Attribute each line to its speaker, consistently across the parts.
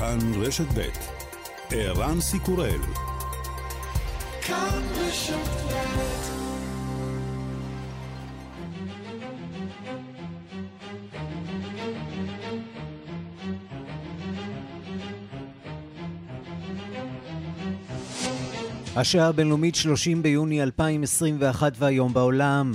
Speaker 1: כאן רשת ב' ערן סיקורל השעה הבינלאומית 30 ביוני 2021 והיום בעולם.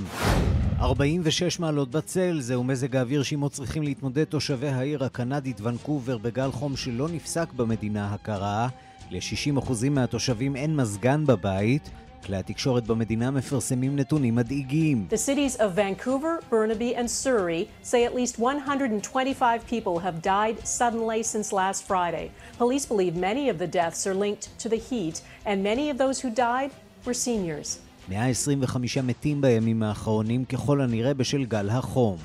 Speaker 1: 46 מעלות בצל, זהו מזג האוויר שעימו צריכים להתמודד תושבי העיר הקנדית ונקובר בגל חום שלא נפסק במדינה הקרה. ל-60% מהתושבים אין מזגן בבית. כלי התקשורת במדינה מפרסמים נתונים מדאיגים.
Speaker 2: The cities of Vancouver, Burnaby and Surrey say at least 125 people have died suddenly since last Friday. Police believe many of the deaths are linked to the heat and many of those who died were seniors.
Speaker 1: 125 מתים בימים האחרונים ככל הנראה בשל גל החום.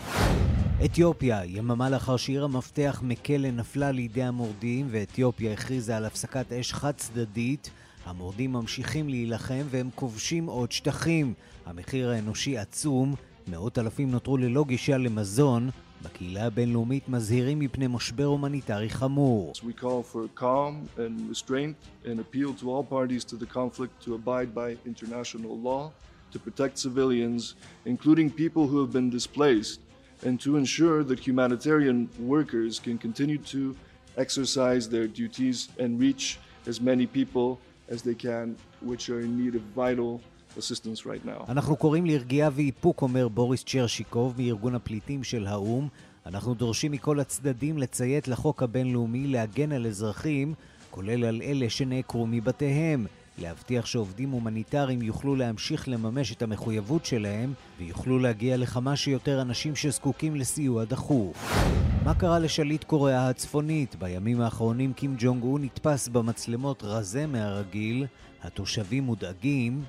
Speaker 1: אתיופיה, יממה לאחר שעיר המפתח מקלה נפלה לידי המורדים ואתיופיה הכריזה על הפסקת אש חד צדדית המורדים ממשיכים להילחם והם כובשים עוד שטחים. המחיר האנושי עצום, מאות אלפים נותרו ללא גישה למזון. בקהילה הבינלאומית מזהירים מפני משבר הומניטרי חמור.
Speaker 3: We call for calm and restraint and appeal to all parties to the conflict to abide by international law, to protect civilians, including people who have been displaced, and to ensure that humanitarian workers can continue to exercise their duties and reach as many people as they can, which are in need of vital right now.
Speaker 1: אנחנו קוראים לרגיעה ואיפוק, אומר בוריס צ'רשיקוב מארגון הפליטים של האו"ם. אנחנו דורשים מכל הצדדים לציית לחוק הבינלאומי להגן על אזרחים, כולל על אלה שנעקרו מבתיהם. להבטיח שעובדים הומניטריים יוכלו להמשיך לממש את המחויבות שלהם ויוכלו להגיע לכמה שיותר אנשים שזקוקים לסיוע דחוף. מה קרה לשליט קוריאה הצפונית? בימים האחרונים קים ג'ונג און נתפס במצלמות רזה מהרגיל, התושבים מודאגים.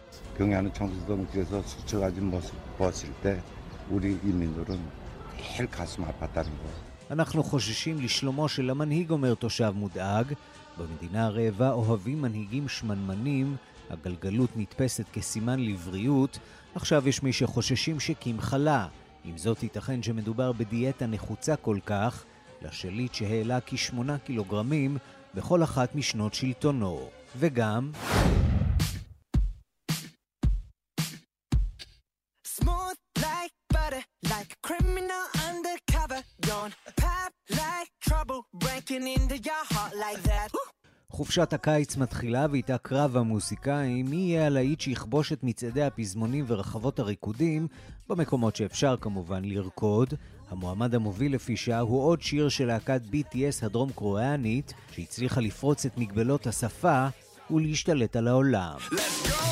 Speaker 1: אנחנו חוששים לשלומו של המנהיג, אומר תושב מודאג. במדינה הרעבה אוהבים מנהיגים שמנמנים, הגלגלות נתפסת כסימן לבריאות, עכשיו יש מי שחוששים שקים חלה. עם זאת ייתכן שמדובר בדיאטה נחוצה כל כך, לשליט שהעלה כשמונה קילוגרמים בכל אחת משנות שלטונו. וגם... like criminal undercover, don't pop like trouble, breaking into your heart like that. חופשת הקיץ מתחילה ואיתה קרב המוסיקאים, מי יהיה הלהיט שיכבוש את מצעדי הפזמונים ורחבות הריקודים, במקומות שאפשר כמובן לרקוד. המועמד המוביל לפי שעה הוא עוד שיר של להקת BTS הדרום קוריאנית, שהצליחה לפרוץ את מגבלות השפה ולהשתלט על העולם. Let's go!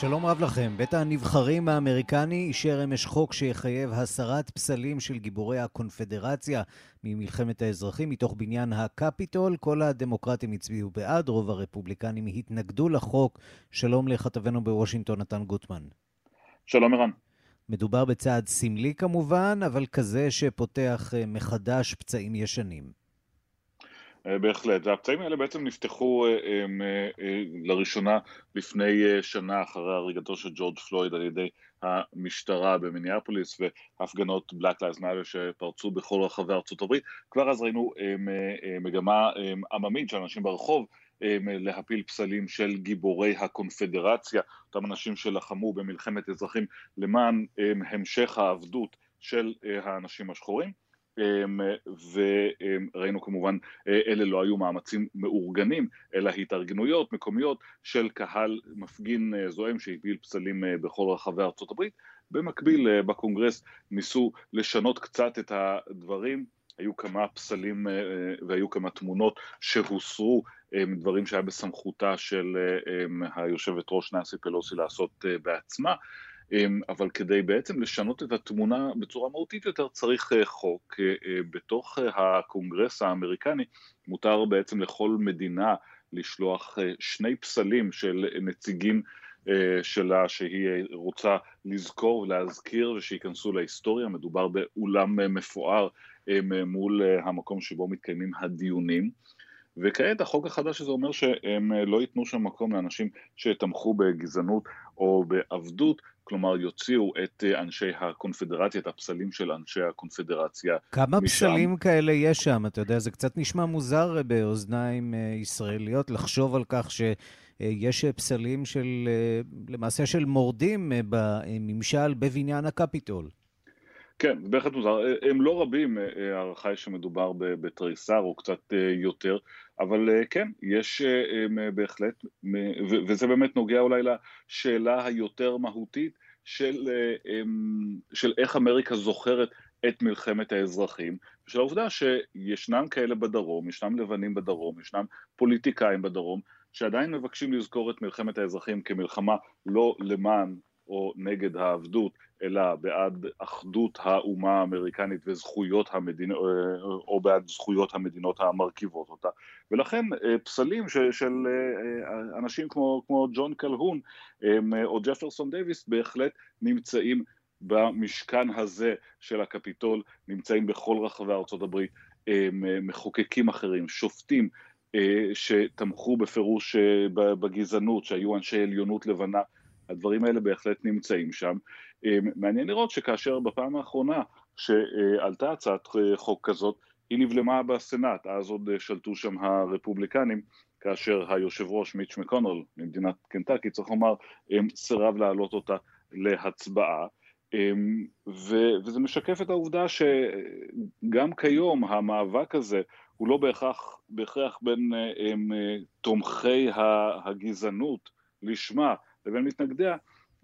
Speaker 1: שלום רב לכם. בית הנבחרים האמריקני אישר אמש חוק שיחייב הסרת פסלים של גיבורי הקונפדרציה ממלחמת האזרחים מתוך בניין הקפיטול. כל הדמוקרטים הצביעו בעד, רוב הרפובליקנים התנגדו לחוק. שלום לכתבנו בוושינגטון, נתן גוטמן.
Speaker 4: שלום ערן.
Speaker 1: מדובר בצעד סמלי כמובן, אבל כזה שפותח אה, מחדש פצעים ישנים.
Speaker 4: אה, בהחלט, והפצעים האלה בעצם נפתחו אה, אה, לראשונה לפני שנה אחרי הריגתו של ג'ורג' פלויד על ידי המשטרה במיניאפוליס והפגנות Black Lives Matter שפרצו בכל רחבי ארצות הברית. כבר אז ראינו מגמה עממית של אנשים ברחוב להפיל פסלים של גיבורי הקונפדרציה, אותם אנשים שלחמו במלחמת אזרחים למען המשך העבדות של האנשים השחורים. וראינו כמובן, אלה לא היו מאמצים מאורגנים, אלא התארגנויות מקומיות של קהל מפגין זועם שהפיל פסלים בכל רחבי ארצות הברית. במקביל בקונגרס ניסו לשנות קצת את הדברים, היו כמה פסלים והיו כמה תמונות שהוסרו, דברים שהיה בסמכותה של היושבת ראש ננסי פלוסי לעשות בעצמה. אמ, אבל כדי בעצם לשנות את התמונה בצורה מהותית יותר צריך אה, חוק. אה, אה, בתוך הקונגרס האמריקני מותר בעצם לכל מדינה לשלוח שני פסלים של נציגים שלה שהיא רוצה לזכור ולהזכיר ושייכנסו להיסטוריה, מדובר באולם מפואר מול המקום שבו מתקיימים הדיונים. וכעת החוק החדש הזה אומר שהם לא ייתנו שם מקום לאנשים שתמכו בגזענות או בעבדות, כלומר יוציאו את אה, אנשי הקונפדרציה, את הפסלים של אנשי הקונפדרציה
Speaker 1: כמה משם. פסלים כאלה יש שם? אתה יודע, זה קצת נשמע מוזר אה, באוזניים אה, ישראליות לחשוב על כך שיש פסלים של, למעשה של מורדים בממשל בבניין הקפיטול.
Speaker 4: כן, זה בהחלט מוזר. הם לא רבים, ההערכה היא שמדובר בתריסר או קצת יותר, אבל כן, יש בהחלט, וזה באמת נוגע אולי לשאלה היותר מהותית של, של איך אמריקה זוכרת את מלחמת האזרחים, ושל העובדה שישנם כאלה בדרום, ישנם לבנים בדרום, ישנם פוליטיקאים בדרום, שעדיין מבקשים לזכור את מלחמת האזרחים כמלחמה לא למען או נגד העבדות, אלא בעד אחדות האומה האמריקנית וזכויות המדינות, או בעד זכויות המדינות המרכיבות אותה. ולכן אה, פסלים של, של אה, אנשים כמו, כמו ג'ון קלהון או ג'פרסון דייוויס בהחלט נמצאים במשכן הזה של הקפיטול, נמצאים בכל רחבי ארצות הברית, מחוקקים אחרים, שופטים, אה, שתמכו בפירוש בגזענות, שהיו אנשי עליונות לבנה, הדברים האלה בהחלט נמצאים שם. אה, מעניין לראות שכאשר בפעם האחרונה שעלתה הצעת חוק כזאת, היא נבלמה בסנאט, אז עוד שלטו שם הרפובליקנים, כאשר היושב ראש מיץ' מקונול ממדינת קנטקי, צריך לומר, סירב להעלות אותה להצבעה. ו- וזה משקף את העובדה שגם כיום המאבק הזה הוא לא בהכרח, בהכרח בין תומכי הגזענות לשמה לבין מתנגדיה,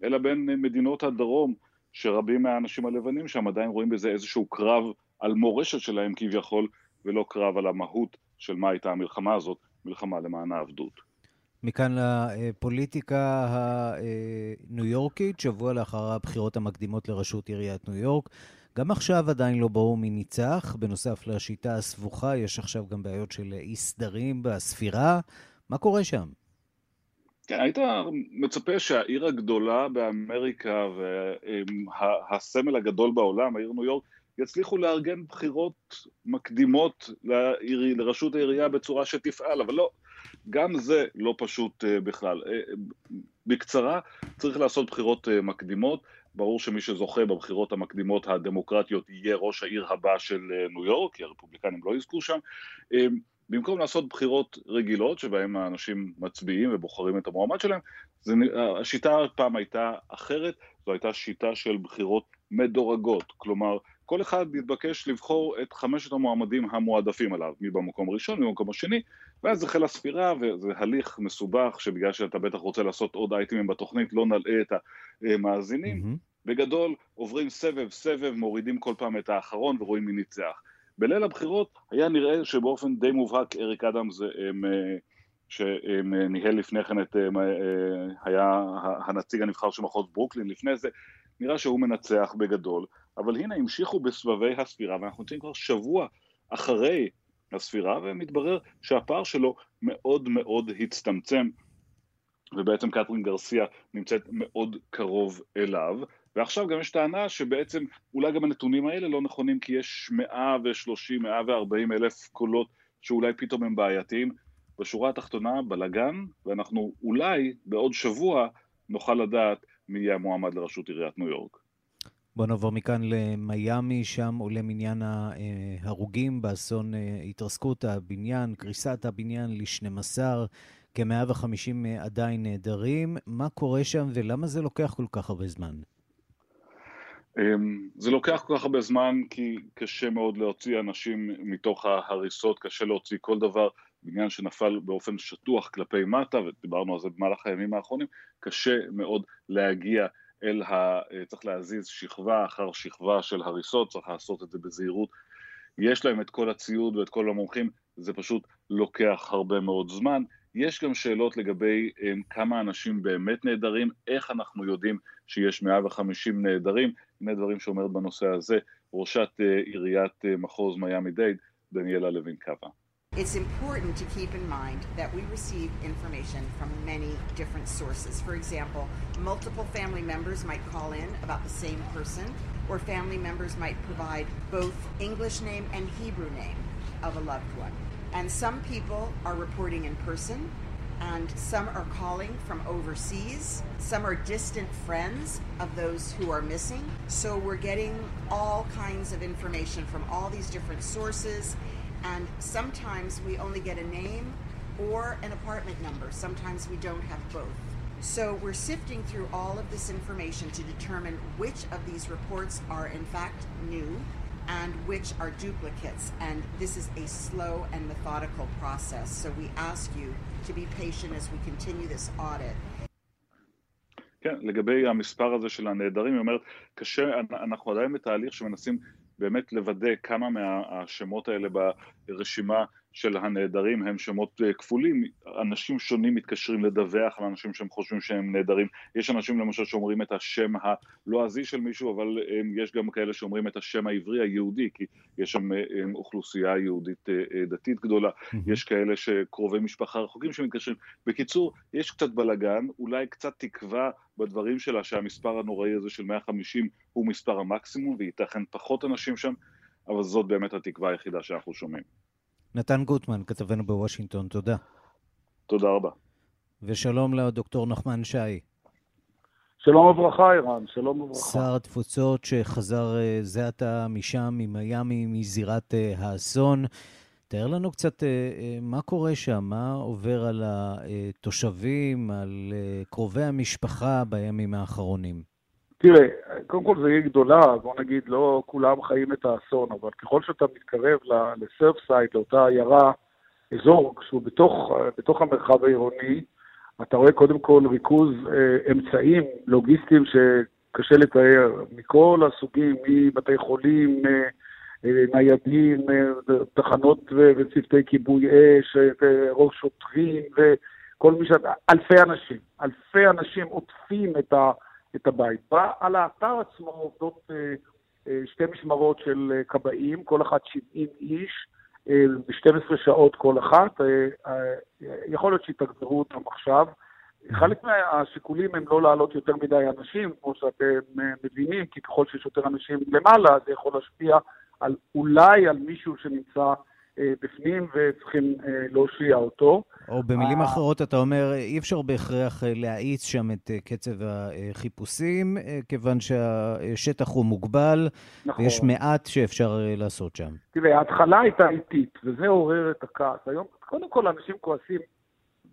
Speaker 4: אלא בין מדינות הדרום, שרבים מהאנשים הלבנים שם עדיין רואים בזה איזשהו קרב על מורשת שלהם כביכול, ולא קרב על המהות של מה הייתה המלחמה הזאת, מלחמה למען העבדות.
Speaker 1: מכאן לפוליטיקה הניו יורקית, שבוע לאחר הבחירות המקדימות לראשות עיריית ניו יורק. גם עכשיו עדיין לא ברור מי ניצח. בנוסף לשיטה הסבוכה, יש עכשיו גם בעיות של אי סדרים בספירה. מה קורה שם?
Speaker 4: כן, היית מצפה שהעיר הגדולה באמריקה והסמל הגדול בעולם, העיר ניו יורק, יצליחו לארגן בחירות מקדימות לעיר, לראשות העירייה בצורה שתפעל, אבל לא, גם זה לא פשוט uh, בכלל. Uh, בקצרה, צריך לעשות בחירות uh, מקדימות, ברור שמי שזוכה בבחירות המקדימות הדמוקרטיות יהיה ראש העיר הבא של ניו יורק, כי הרפובליקנים לא יזכו שם. במקום לעשות בחירות רגילות, שבהן האנשים מצביעים ובוחרים את המועמד שלהם, זה, השיטה פעם הייתה אחרת, זו הייתה שיטה של בחירות מדורגות, כלומר, כל אחד מתבקש לבחור את חמשת המועמדים המועדפים עליו, מי במקום הראשון, מי במקום השני, ואז החלה ספירה, וזה הליך מסובך, שבגלל שאתה בטח רוצה לעשות עוד אייטמים בתוכנית, לא נלאה את המאזינים. Mm-hmm. בגדול, עוברים סבב סבב, מורידים כל פעם את האחרון ורואים מי ניצח. בליל הבחירות היה נראה שבאופן די מובהק אריק אדמס שניהל לפני כן את, היה הנציג הנבחר של מחוז ברוקלין לפני זה, נראה שהוא מנצח בגדול, אבל הנה המשיכו בסבבי הספירה ואנחנו נמצאים כבר שבוע אחרי הספירה ומתברר שהפער שלו מאוד מאוד הצטמצם. ובעצם קטרין גרסיה נמצאת מאוד קרוב אליו ועכשיו גם יש טענה שבעצם אולי גם הנתונים האלה לא נכונים כי יש 130, 140 אלף קולות שאולי פתאום הם בעייתיים. בשורה התחתונה, בלאגן, ואנחנו אולי בעוד שבוע נוכל לדעת מי יהיה המועמד לראשות עיריית ניו יורק.
Speaker 1: בוא נעבור מכאן למיאמי, שם עולה מניין ההרוגים באסון אה, התרסקות הבניין, קריסת הבניין ל-12, כ-150 עדיין נעדרים. מה קורה שם ולמה זה לוקח כל כך הרבה זמן?
Speaker 4: אמ, זה לוקח כל כך הרבה זמן כי קשה מאוד להוציא אנשים מתוך ההריסות, קשה להוציא כל דבר, בניין שנפל באופן שטוח כלפי מטה, ודיברנו על זה במהלך הימים האחרונים, קשה מאוד להגיע אל ה... צריך להזיז שכבה אחר שכבה של הריסות, צריך לעשות את זה בזהירות. יש להם את כל הציוד ואת כל המומחים, זה פשוט לוקח הרבה מאוד זמן. יש גם שאלות לגבי um, כמה אנשים באמת נעדרים, איך אנחנו יודעים שיש 150 נעדרים, הנה דברים שאומרת בנושא הזה ראשת uh, עיריית uh, מחוז מיאמי דייד, דניאלה לוין קאבה.
Speaker 5: It's important to keep in mind that we receive information from many different sources. For example, multiple family members might call in about the same person, or family members might provide both English name and Hebrew name of a loved one. And some people are reporting in person, and some are calling from overseas. Some are distant friends of those who are missing. So we're getting all kinds of information from all these different sources, and sometimes we only get a name or an apartment number. Sometimes we don't have both. So we're sifting through all of this information to determine which of these reports are in fact new and which are duplicates. And this is a slow and methodical process. So we ask you to be patient as we continue this audit.
Speaker 4: כן, לגבי המספר הזה של הנעדרים, היא אומרת, קשה, אנחנו עדיין בתהליך שמנסים באמת לוודא כמה מהשמות האלה ברשימה של הנעדרים הם שמות אה, כפולים, אנשים שונים מתקשרים לדווח על אנשים שהם חושבים שהם נעדרים, יש אנשים למשל שאומרים את השם הלועזי של מישהו, אבל הם, יש גם כאלה שאומרים את השם העברי היהודי, כי יש שם אה, אוכלוסייה יהודית אה, דתית גדולה. יש כאלה שקרובי משפחה רחוקים שמתקשרים, בקיצור, יש קצת בלאגן, אולי קצת תקווה בדברים שלה שהמספר הנוראי הזה של 150 הוא מספר המקסימום, וייתכן פחות אנשים שם, אבל זאת באמת התקווה היחידה שאנחנו שומעים.
Speaker 1: נתן גוטמן, כתבנו בוושינגטון, תודה.
Speaker 4: תודה רבה.
Speaker 1: ושלום לדוקטור נחמן שי.
Speaker 6: שלום וברכה, ערן, שלום וברכה.
Speaker 1: שר התפוצות שחזר אה, זה עתה משם, ממיאמי, מזירת אה, האסון. תאר לנו קצת אה, מה קורה שם, מה עובר על התושבים, על קרובי המשפחה בימים האחרונים.
Speaker 6: תראה, קודם כל זו עיר גדולה, בוא נגיד, לא כולם חיים את האסון, אבל ככל שאתה מתקרב לסרפסייד, לאותה עיירה, אזור שהוא בתוך, בתוך המרחב העירוני, אתה רואה קודם כל ריכוז אה, אמצעים לוגיסטיים שקשה לתאר, מכל הסוגים, מבתי חולים, אה, אה ניידים, אה, תחנות וצוותי כיבוי אש, אה, ראש שוטרים וכל מי ש... אלפי אנשים, אלפי אנשים עוטפים את ה... את הבית. על האתר עצמו עובדות אה, אה, שתי משמרות של אה, כבאים, כל אחת 70 איש, ב-12 שעות כל אחת. יכול להיות שיתגברו אותם עכשיו. חלק מהשיקולים הם לא להעלות יותר מדי אנשים, כמו שאתם מבינים, כי ככל שיש יותר אנשים למעלה, זה יכול להשפיע על, אולי על מישהו שנמצא בפנים וצריכים אה, להושיע אותו.
Speaker 1: או במילים אחרות, אתה אומר, אי אפשר בהכרח אה, להאיץ שם את קצב החיפושים, כיוון שהשטח הוא מוגבל, נכון. ויש מעט שאפשר לעשות שם.
Speaker 6: תראה, ההתחלה הייתה איטית, וזה עורר את הכעס. היום, קודם כל, אנשים כועסים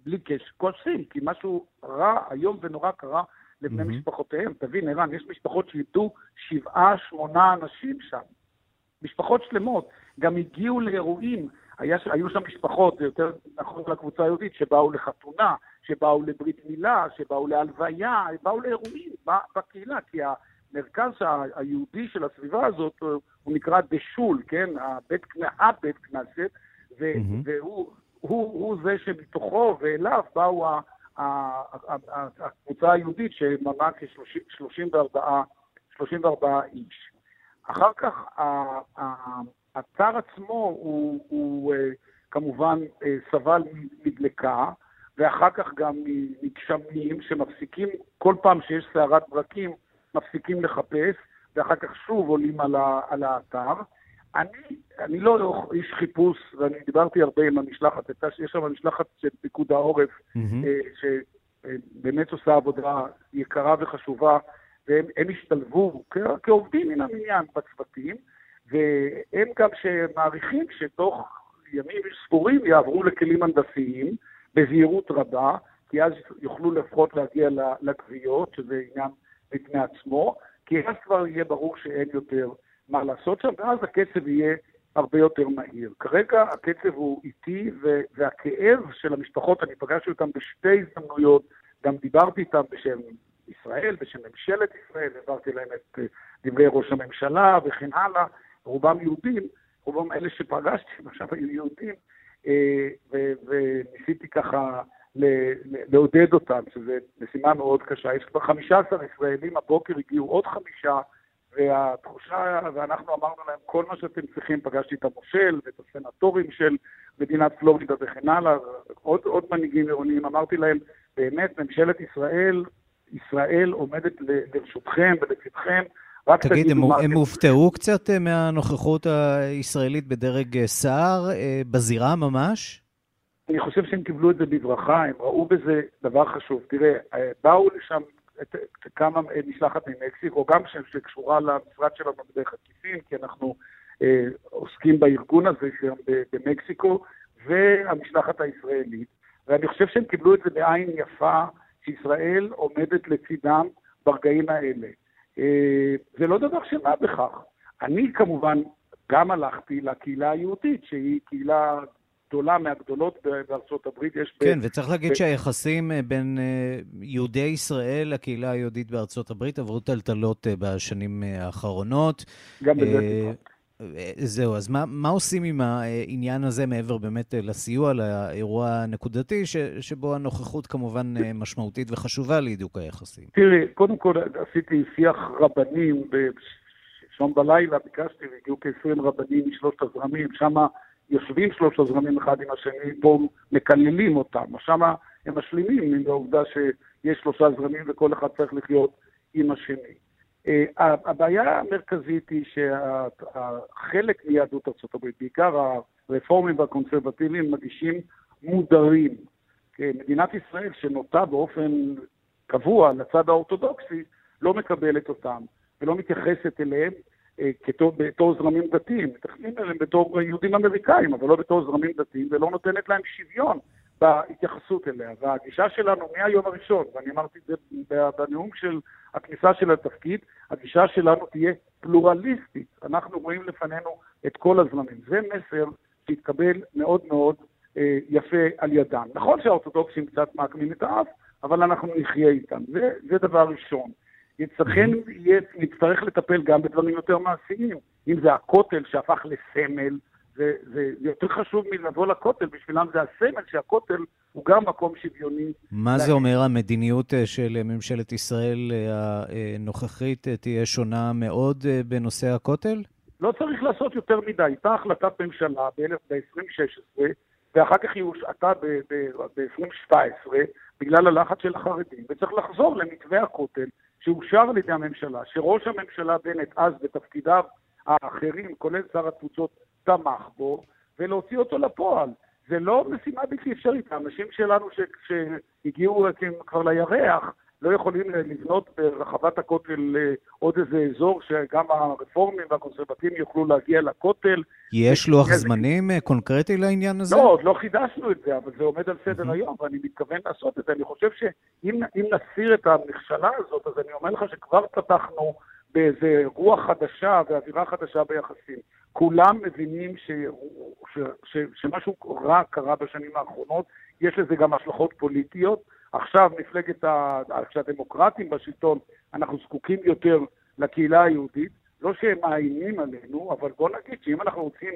Speaker 6: בלי קשר, כועסים, כי משהו רע, איום ונורא קרה לבני mm-hmm. משפחותיהם. תבין, ערן, יש משפחות שאיבדו שבעה, שמונה אנשים שם. משפחות שלמות. גם הגיעו לאירועים, היה, היו שם משפחות, זה יותר נכון לקבוצה היהודית, שבאו לחתונה, שבאו לברית מילה, שבאו להלוויה, באו לאירועים בקהילה, כי המרכז היהודי של הסביבה הזאת הוא נקרא דשול, כן? הבית, הבית כנסת, ו, mm-hmm. והוא הוא, הוא זה שמתוכו ואליו באו הקבוצה היהודית שמנה כ-34 איש. אחר כך האתר עצמו הוא, הוא אה, כמובן אה, סבל מדלקה, ואחר כך גם מגשמים שמפסיקים, כל פעם שיש סערת ברקים, מפסיקים לחפש, ואחר כך שוב עולים על, ה, על האתר. אני, אני לא איש חיפוש, ואני דיברתי הרבה עם המשלחת, יש שם משלחת של פיקוד העורף, mm-hmm. שבאמת עושה עבודה יקרה וחשובה, והם השתלבו כעובדים מן המניין בצוותים, והם גם שמעריכים שתוך ימים ספורים יעברו לכלים הנדסיים בזהירות רבה, כי אז יוכלו לפחות להגיע לגוויות, שזה עניין בפני עצמו, כי אז כבר יהיה ברור שאין יותר מה לעשות שם, ואז הקצב יהיה הרבה יותר מהיר. כרגע הקצב הוא איטי, והכאב של המשפחות, אני פגשתי אותם בשתי הזדמנויות, גם דיברתי איתם בשם ישראל, בשם ממשלת ישראל, העברתי להם את אה, דברי ראש הממשלה וכן הלאה, רובם יהודים, רובם אלה שפגשתי, עכשיו היו יהודים, אה, וניסיתי ככה לעודד אותם, שזו משימה מאוד קשה. יש כבר 15 ישראלים, הבוקר הגיעו עוד חמישה, והתחושה, ואנחנו אמרנו להם, כל מה שאתם צריכים, פגשתי את המושל ואת הסנטורים של מדינת פלורידה וכן הלאה, עוד, עוד מנהיגים עירוניים, אמרתי להם, באמת, ממשלת ישראל, ישראל עומדת לרשותכם ולצדכם,
Speaker 1: רק תגיד, הם, הם הופתעו קצת אה, מהנוכחות הישראלית בדרג אה, סער, אה, בזירה ממש?
Speaker 6: אני חושב שהם קיבלו את זה בברכה, הם ראו בזה דבר חשוב. תראה, באו לשם את, את, כמה משלחת ממקסיקו, גם שקשורה למשרד שלנו בדרך עקיפין, כי אנחנו אה, עוסקים בארגון הזה שם במקסיקו, והמשלחת הישראלית. ואני חושב שהם קיבלו את זה בעין יפה, שישראל עומדת לצידם ברגעים האלה. אה, זה לא דבר של מה בכך. אני כמובן גם הלכתי לקהילה היהודית, שהיא קהילה גדולה מהגדולות בארצות הברית.
Speaker 1: יש כן, ב... וצריך להגיד ב... שהיחסים אה, בין אה, יהודי ישראל לקהילה היהודית בארצות הברית עברו טלטלות בשנים האחרונות.
Speaker 6: גם בזה
Speaker 1: זהו, אז מה, מה עושים עם העניין הזה מעבר באמת לסיוע, לאירוע הנקודתי, ש, שבו הנוכחות כמובן משמעותית וחשובה להידוק היחסים?
Speaker 6: תראי, קודם כל עשיתי שיח רבנים, בשעון בלילה ביקשתי, והגיעו כ-20 רבנים משלושת הזרמים, שם יושבים שלושת הזרמים אחד עם השני, פה מקללים אותם, שם הם משלימים עם העובדה שיש שלושה זרמים וכל אחד צריך לחיות עם השני. Uh, הבעיה המרכזית היא שחלק מיהדות ארה"ב, בעיקר הרפורמים והקונסרבטיבים, מגישים מודרים. מדינת ישראל, שנוטה באופן קבוע לצד האורתודוקסי, לא מקבלת אותם ולא מתייחסת אליהם uh, בתור זרמים דתיים. מתייחסים אליהם בתור יהודים אמריקאים, אבל לא בתור זרמים דתיים, ולא נותנת להם שוויון בהתייחסות אליה. והגישה שלנו מהיום הראשון, ואני אמרתי את זה בנאום של הכניסה של התפקיד, הגישה שלנו תהיה פלורליסטית. אנחנו רואים לפנינו את כל הזמנים. זה מסר שהתקבל מאוד מאוד אה, יפה על ידם. נכון שהאורתודוקסים קצת מעקמים את האף, אבל אנחנו נחיה איתם. זה, זה דבר ראשון. יצטרכן, נצטרך לטפל גם בדברים יותר מעשיים. אם זה הכותל שהפך לסמל, זה, זה יותר חשוב מלבוא לכותל, בשבילם זה הסמל שהכותל הוא גם מקום שוויוני.
Speaker 1: מה זה אומר המדיניות אה, של ממשלת ישראל אה, הנוכחית אה, תהיה שונה מאוד בנושא הכותל?
Speaker 6: לא צריך לעשות יותר מדי. הייתה החלטת ממשלה ב-2016, ואחר כך היא הושעתה ב-2017 בגלל הלחץ של החרדים, וצריך לחזור למתווה הכותל שאושר על ידי הממשלה, שראש הממשלה בנט אז בתפקידיו האחרים, כולל שר התפוצות, תמך בו, ולהוציא אותו לפועל. זה לא משימה בלתי אפשרית. האנשים שלנו שהגיעו כבר לירח, לא יכולים לבנות ברחבת הכותל אה, עוד איזה אזור שגם הרפורמים והקונסרבטיבים יוכלו להגיע לכותל.
Speaker 1: יש לוח זמנים אה, קונקרטי לעניין הזה?
Speaker 6: לא, עוד לא חידשנו את זה, אבל זה עומד על סדר היום, ואני מתכוון לעשות את זה. אני חושב שאם נסיר את המכשלה הזאת, אז אני אומר לך שכבר פתחנו באיזה רוח חדשה ואווירה חדשה ביחסים. כולם מבינים ש, ש, ש, שמשהו רע קרה בשנים האחרונות, יש לזה גם השלכות פוליטיות. עכשיו מפלגת ה... כשהדמוקרטים בשלטון, אנחנו זקוקים יותר לקהילה היהודית. לא שהם מאיימים עלינו, אבל בוא נגיד שאם אנחנו רוצים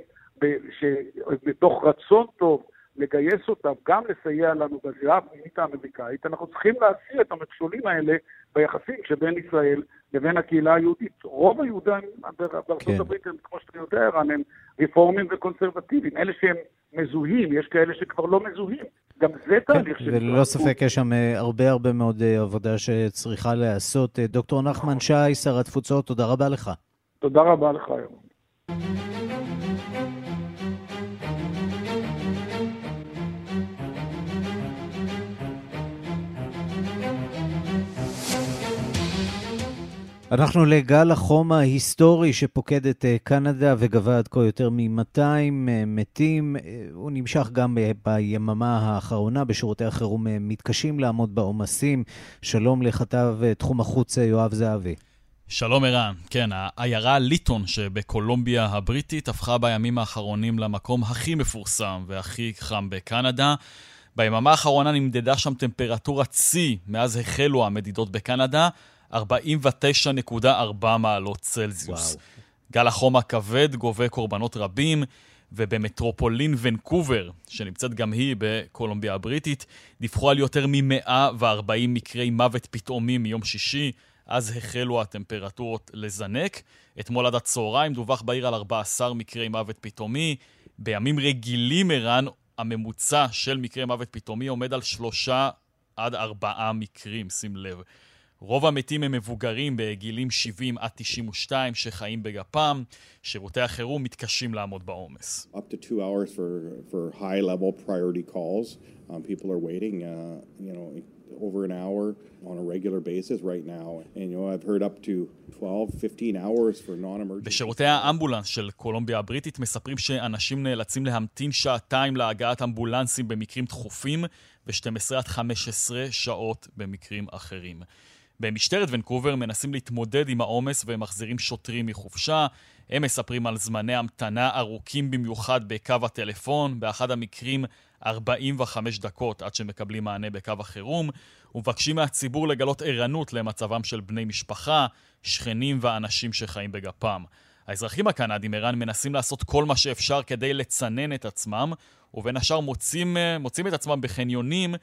Speaker 6: בתוך רצון טוב לגייס אותם, גם לסייע לנו בזירה הפנימית האמריקאית, אנחנו צריכים להסיר את המכשולים האלה ביחסים שבין ישראל לבין הקהילה היהודית. רוב היהודים בארצות כן. הברית הם, כמו שאתה יודע, ערן, הם רפורמים וקונסרבטיביים. אלה שהם מזוהים, יש כאלה שכבר לא מזוהים. גם זה כן, תהליך
Speaker 1: כן, ש... וללא ספק יש שם אה, הרבה הרבה מאוד אה, עבודה שצריכה להיעשות. אה, דוקטור נחמן שי, שר התפוצות, תודה רבה לך.
Speaker 6: תודה רבה לך, ירון.
Speaker 1: אנחנו לגל החום ההיסטורי שפוקד את אה, קנדה וגבה עד כה יותר מ-200 אה, מתים. אה, הוא נמשך גם ביממה האחרונה. בשירותי החירום מתקשים לעמוד בעומסים. שלום לכתב תחום החוץ יואב זהבי.
Speaker 7: שלום ערן. כן, העיירה ליטון שבקולומביה הבריטית הפכה בימים האחרונים למקום הכי מפורסם והכי חם בקנדה. ביממה האחרונה נמדדה שם טמפרטורת שיא מאז החלו המדידות בקנדה, 49.4 מעלות צלזיוס. וואו. גל החום הכבד גובה קורבנות רבים, ובמטרופולין ונקובר, שנמצאת גם היא בקולומביה הבריטית, דיווחו על יותר מ-140 מקרי מוות פתאומי מיום שישי, אז החלו הטמפרטורות לזנק. אתמול עד הצהריים דווח בעיר על 14 מקרי מוות פתאומי. בימים רגילים, ערן, הממוצע של מקרי מוות פתאומי עומד על שלושה עד ארבעה מקרים, שים לב. רוב המתים הם מבוגרים בגילים 70 עד 92 שחיים בגפם. שירותי החירום מתקשים לעמוד בעומס. Up to two hours for, for high level priority calls. Um, people are waiting, uh, you know, over an hour on a regular basis right now. And you know, I've heard up to 12, 15 hours for non-emergency. בשירותי האמבולנס של קולומביה הבריטית מספרים שאנשים נאלצים להמתין שעתיים להגעת אמבולנסים במקרים דחופים ו-12 עד 15 שעות במקרים אחרים. במשטרת ונקובר מנסים להתמודד עם העומס והם מחזירים שוטרים מחופשה. הם מספרים על זמני המתנה ארוכים במיוחד בקו הטלפון, באחד המקרים 45 דקות עד שמקבלים מענה בקו החירום, ומבקשים מהציבור לגלות ערנות למצבם של בני משפחה, שכנים ואנשים שחיים בגפם. האזרחים הקנדים, ערן, מנסים לעשות כל מה שאפשר כדי לצנן את עצמם, ובין השאר מוצאים, מוצאים את עצמם בחניונים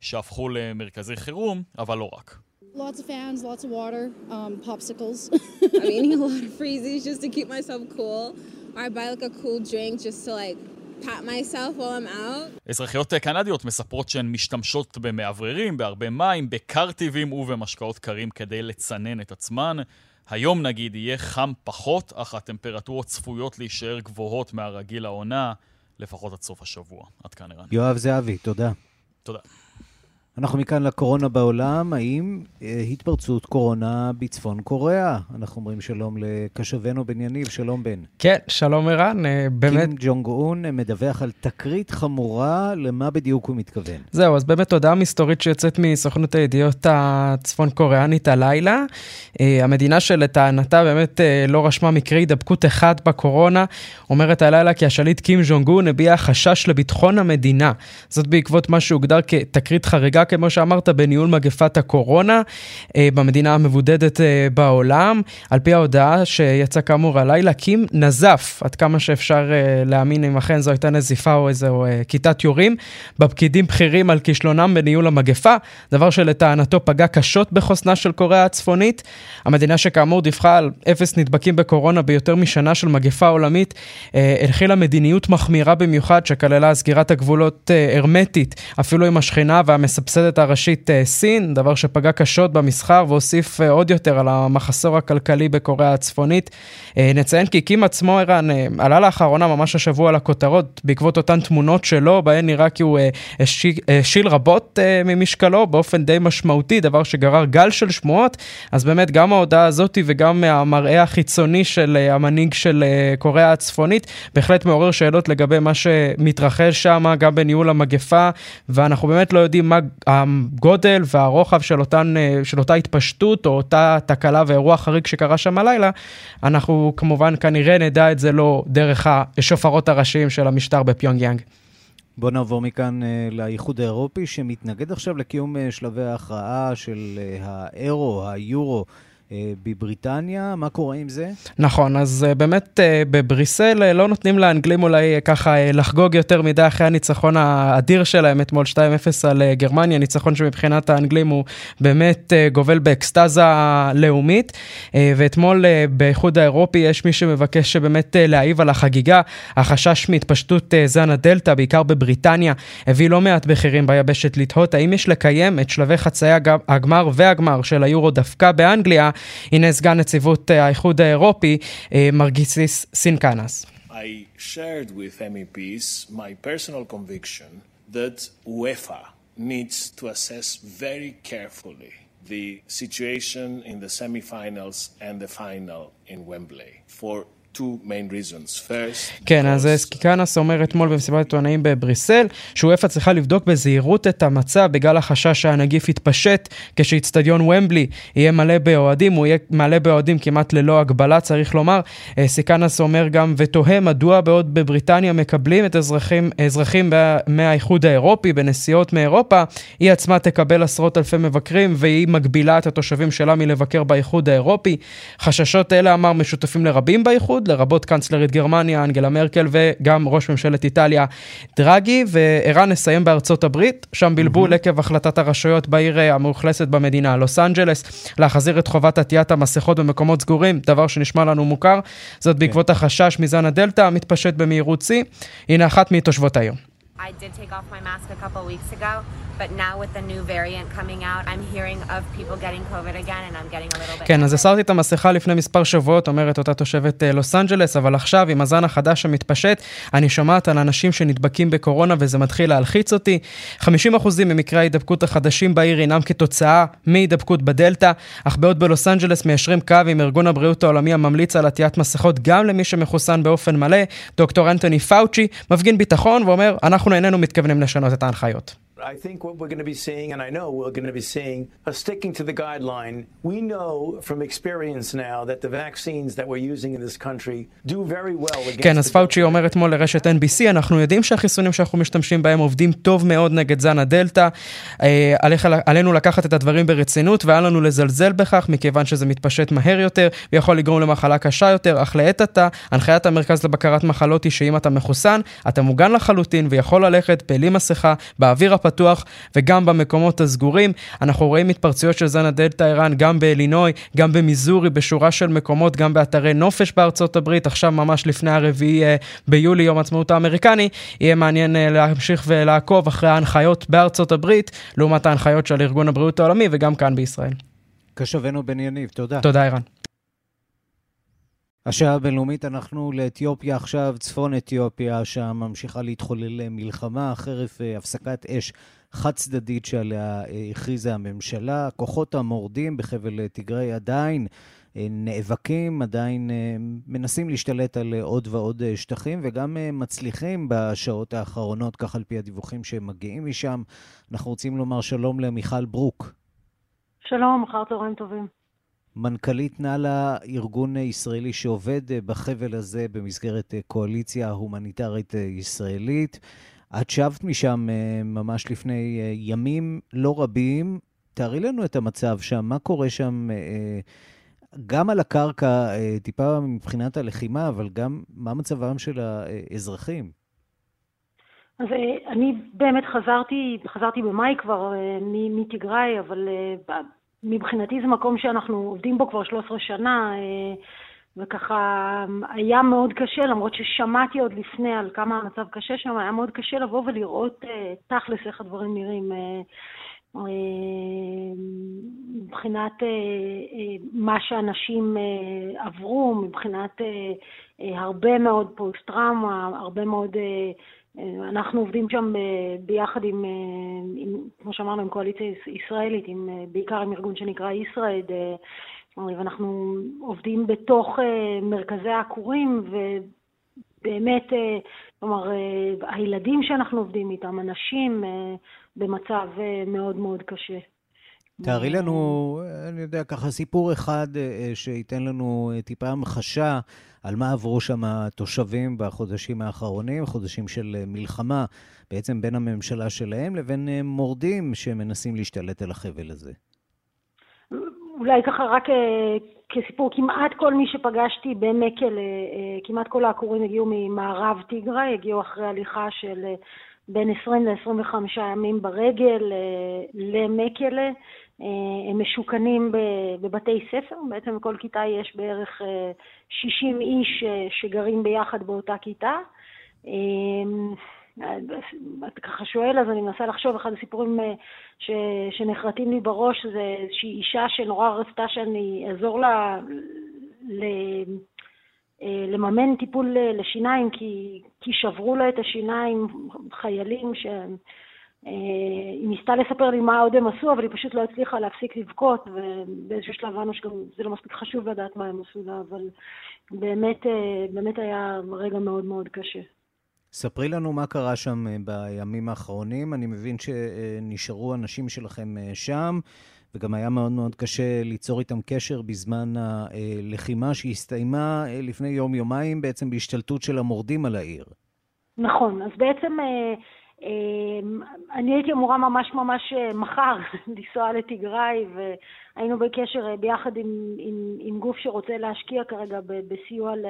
Speaker 7: שהפכו למרכזי חירום, אבל לא רק. Lots of fans, lots of water, um, popsicles. I'm eating a lot of freezies just to keep myself cool. Or I buy like a cool drink just to like pat myself while I'm out. אזרחיות קנדיות מספרות שהן משתמשות במאווררים, בהרבה מים, בקרטיבים ובמשקאות קרים כדי לצנן את עצמן. היום נגיד יהיה חם פחות, אך הטמפרטורות צפויות להישאר גבוהות מהרגיל העונה, לפחות עד סוף השבוע. עד כאן ערן.
Speaker 1: יואב זהבי, תודה.
Speaker 7: תודה.
Speaker 1: אנחנו מכאן לקורונה בעולם, האם אה, התפרצות קורונה בצפון קוריאה? אנחנו אומרים שלום לקשבנו בן יניב, שלום בן.
Speaker 8: כן, שלום ערן, אה, באמת...
Speaker 1: קים ג'ונג און מדווח על תקרית חמורה, למה בדיוק הוא מתכוון?
Speaker 8: זהו, אז באמת הודעה מסתורית שיוצאת מסוכנות הידיעות הצפון קוריאנית הלילה. אה, המדינה שלטענתה באמת לא רשמה מקרה הידבקות אחד בקורונה, אומרת הלילה כי השליט קים ג'ונג און הביע חשש לביטחון המדינה. זאת בעקבות מה שהוגדר כתקרית חריגה כמו שאמרת, בניהול מגפת הקורונה אה, במדינה המבודדת אה, בעולם. על פי ההודעה שיצא כאמור הלילה, קים נזף, עד כמה שאפשר אה, להאמין אם אכן זו הייתה נזיפה או איזו כיתת יורים, בפקידים בכירים על כישלונם בניהול המגפה, דבר שלטענתו פגע קשות בחוסנה של קוריאה הצפונית. המדינה שכאמור דיווחה על אפס נדבקים בקורונה ביותר משנה של מגפה עולמית, הנחילה מדיניות מחמירה במיוחד שכללה סגירת הגבולות הרמטית, אפילו עם השכנה והמספסת. המסבסדת הראשית אה, סין, דבר שפגע קשות במסחר והוסיף אה, עוד יותר על המחסור הכלכלי בקוריאה הצפונית. אה, נציין כי קים עצמו, ערן, עלה לאחרונה ממש השבוע לכותרות בעקבות אותן תמונות שלו, בהן נראה כי הוא השיל רבות ממשקלו באופן די משמעותי, דבר שגרר גל של שמועות. אז באמת גם ההודעה הזאת וגם המראה החיצוני של המנהיג של קוריאה הצפונית, בהחלט מעורר שאלות לגבי מה שמתרחש שם, גם בניהול המגפה, ואנחנו באמת לא יודעים מה הגודל והרוחב של, אותן, אה, של אותה התפשטות או אותה תקלה ואירוע חריג שקרה שם הלילה, אנחנו כמובן כנראה נדע את זה לא דרך השופרות הראשיים של המשטר בפיונג יאנג.
Speaker 1: בואו נעבור מכאן uh, לאיחוד האירופי, שמתנגד עכשיו לקיום uh, שלבי ההכרעה של uh, האירו, היורו. אה, בבריטניה, מה קורה עם זה?
Speaker 8: נכון, אז אה, באמת אה, בבריסל לא נותנים לאנגלים אולי ככה לחגוג יותר מדי אחרי הניצחון האדיר שלהם אתמול 2-0 על גרמניה, ניצחון שמבחינת האנגלים הוא באמת גובל באקסטזה לאומית, ואתמול באיחוד האירופי יש מי שמבקש באמת להעיב על החגיגה. החשש מהתפשטות זן הדלתא, בעיקר בבריטניה, הביא לא מעט בכירים ביבשת לתהות האם יש לקיים את שלבי חצאי הגמר והגמר של היורו דווקא באנגליה. הנה סגן נציבות האיחוד האירופי, מרגיסיס סינקנס. I shared with MEPs my personal conviction that UEFA needs to assess very carefully the situation in the semi-finals and the final in Wembley for כן, אז סכינאס אומר אתמול במסיבת עיתונאים בבריסל, שאופ"א צריכה לבדוק בזהירות את המצב בגלל החשש שהנגיף יתפשט כשאצטדיון וומבלי יהיה מלא באוהדים, הוא יהיה מלא באוהדים כמעט ללא הגבלה, צריך לומר. סכינאס אומר גם ותוהה מדוע בעוד בבריטניה מקבלים את אזרחים, אזרחים מהאיחוד האירופי בנסיעות מאירופה, היא עצמה תקבל עשרות אלפי מבקרים והיא מגבילה את התושבים שלה מלבקר באיחוד האירופי. חששות אלה, אמר, משותפים לרבים באיחוד. הליכוד, לרבות קאנצלרית גרמניה, אנגלה מרקל, וגם ראש ממשלת איטליה, דרגי. וערן נסיים בארצות הברית, שם בלבול mm-hmm. עקב החלטת הרשויות בעיר אה, המאוכלסת במדינה, לוס אנג'לס, להחזיר את חובת עטיית המסכות במקומות סגורים, דבר שנשמע לנו מוכר. זאת בעקבות כן. החשש מזן הדלתא המתפשט במהירות שיא. הנה אחת מתושבות העיר. I did take off my mask a couple weeks ago, but now with the new variant coming out, I'm hearing of people getting COVID again, and I'm getting a little bit... כן, אז הסרתי את המסכה לפני מספר שבועות, אומרת אותה תושבת לוס אנג'לס, אבל עכשיו, עם הזן החדש המתפשט, אני שומעת על אנשים שנדבקים בקורונה וזה מתחיל להלחיץ אותי. 50% ממקרי ההידבקות החדשים בעיר הינם כתוצאה מהידבקות בדלתא, אך בעוד בלוס אנג'לס מיישרים קו עם ארגון הבריאות העולמי הממליץ על עטיית מסכות גם למי שמחוסן באופן מלא, דוקטור אנטוני פאוצ'י מפגין ביטחון ואומר, אנחנו איננו מתכוונים לשנות את ההנחיות. I think what we're going to be seeing, and I know we're going to be seing, a sticking to the guideline. We know from experience now that the vaccines that we're using in this country do very well against... כן, אז פאוצ'י אומר אתמול לרשת NBC, אנחנו יודעים שהחיסונים שאנחנו משתמשים בהם עובדים טוב מאוד נגד זן הדלתא. אה, עליך, עלינו לקחת את הדברים ברצינות ואל לנו לזלזל בכך, מכיוון שזה מתפשט מהר יותר ויכול לגרום למחלה קשה יותר, אך לעת עתה, הנחיית המרכז לבקרת מחלות היא שאם אתה מחוסן, אתה מוגן לחלוטין ויכול ללכת בלי מסכה, באוויר הפתוח. הפתוח וגם במקומות הסגורים. אנחנו רואים התפרצויות של זן הדלתא איראן גם באלינוי, גם במיזורי, בשורה של מקומות, גם באתרי נופש בארצות הברית, עכשיו ממש לפני הרביעי אה, ביולי, יום העצמאות האמריקני. יהיה מעניין אה, להמשיך ולעקוב אחרי ההנחיות בארצות הברית, לעומת ההנחיות של ארגון הבריאות העולמי וגם כאן בישראל.
Speaker 1: קשבנו בן יניב, תודה.
Speaker 8: תודה, ערן.
Speaker 1: השעה הבינלאומית, אנחנו לאתיופיה עכשיו, צפון אתיופיה, שם ממשיכה להתחולל מלחמה חרף אה, הפסקת אש חד צדדית שעליה אה, הכריזה הממשלה. כוחות המורדים בחבל אה, תיגראי עדיין נאבקים, עדיין מנסים להשתלט על עוד ועוד שטחים, וגם מצליחים בשעות האחרונות, כך על פי הדיווחים שהם מגיעים משם. אנחנו רוצים לומר שלום למיכל ברוק.
Speaker 9: שלום, אחר צהריים טובים.
Speaker 1: מנכ"לית נאלה, ארגון ישראלי שעובד בחבל הזה במסגרת קואליציה הומניטרית ישראלית. את שבת משם אה, ממש לפני אה, ימים לא רבים. תארי לנו את המצב שם, מה קורה שם אה, גם על הקרקע, טיפה מבחינת הלחימה, אבל גם מה מצבם של האזרחים?
Speaker 9: אז אני באמת חזרתי, חזרתי במאי כבר מתיגראי, אבל מבחינתי זה מקום שאנחנו עובדים בו כבר 13 שנה, אה, וככה היה מאוד קשה, למרות ששמעתי עוד לפני על כמה המצב קשה שם, היה מאוד קשה לבוא ולראות אה, תכלס איך הדברים נראים. אה, מבחינת מה שאנשים עברו, מבחינת הרבה מאוד פוסט-טראומה, הרבה מאוד אנחנו עובדים שם אה, ביחד עם, אה, עם כמו שאמרנו, עם קואליציה ישראלית, עם, אה, בעיקר עם ארגון שנקרא ישרד, ואנחנו עובדים בתוך מרכזי העקורים, ובאמת, כלומר, הילדים שאנחנו עובדים איתם, אנשים במצב מאוד מאוד קשה.
Speaker 1: תארי לנו, אני יודע, ככה סיפור אחד שייתן לנו טיפה המחשה על מה עברו שם התושבים בחודשים האחרונים, חודשים של אה, מלחמה בעצם בין הממשלה שלהם לבין אה, מורדים שמנסים להשתלט על החבל הזה.
Speaker 9: אולי ככה רק אה, כסיפור, כמעט כל מי שפגשתי במקל, כמעט כל העקורים הגיעו ממערב טיגרה, הגיעו אחרי הליכה של בין 20 ל-25 ימים ברגל למקלה. אה, הם משוכנים בבתי ספר, בעצם בכל כיתה יש בערך 60 אה, איש אה, שגרים ביחד באותה כיתה. אתה ככה שואל, אז אני מנסה לחשוב, אחד הסיפורים ש, שנחרטים לי בראש זה איזושהי אישה שנורא רצתה שאני אעזור לה ל, לממן טיפול לשיניים, כי, כי שברו לה את השיניים חיילים שהם... היא ניסתה לספר לי מה עוד הם עשו, אבל היא פשוט לא הצליחה להפסיק לבכות, ובאיזשהו שלב הבנו שגם זה לא מספיק חשוב לדעת מה הם עשו לה, אבל באמת, באמת היה רגע מאוד מאוד קשה.
Speaker 1: ספרי לנו מה קרה שם בימים האחרונים. אני מבין שנשארו אנשים שלכם שם, וגם היה מאוד מאוד קשה ליצור איתם קשר בזמן הלחימה שהסתיימה לפני יום-יומיים בעצם בהשתלטות של המורדים על העיר.
Speaker 9: נכון, אז בעצם אני הייתי אמורה ממש ממש מחר לנסוע לתיגראי, והיינו בקשר ביחד עם, עם, עם גוף שרוצה להשקיע כרגע בסיוע ל...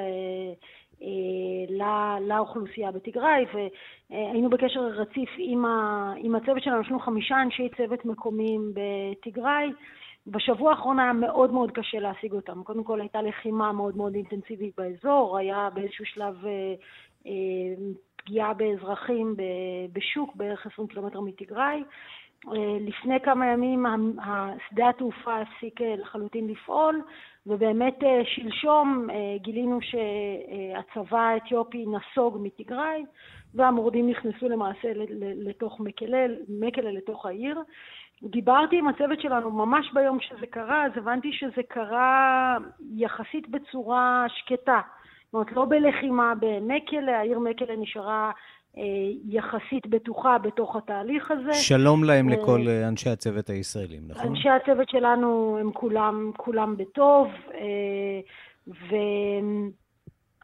Speaker 9: לאוכלוסייה בתיגראי, והיינו בקשר רציף עם, ה, עם הצוות שלנו, יש לנו חמישה אנשי צוות מקומיים בתיגראי. בשבוע האחרון היה מאוד מאוד קשה להשיג אותם. קודם כל הייתה לחימה מאוד מאוד אינטנסיבית באזור, היה באיזשהו שלב אה, אה, פגיעה באזרחים בשוק בערך 20 קילומטר מתיגראי. אה, לפני כמה ימים שדה התעופה הפסיק לחלוטין לפעול, ובאמת אה, שלשום אה, גילינו שהצבא האתיופי נסוג מתיגראי, והמורדים נכנסו למעשה לתוך מקלה, מקלה לתוך העיר. דיברתי עם הצוות שלנו ממש ביום שזה קרה, אז הבנתי שזה קרה יחסית בצורה שקטה. זאת אומרת, לא בלחימה במקלה, העיר מקלה נשארה אה, יחסית בטוחה בתוך התהליך הזה.
Speaker 1: שלום להם אה, לכל אה, אנשי הצוות הישראלים, נכון?
Speaker 9: אנשי הצוות שלנו הם כולם, כולם בטוב,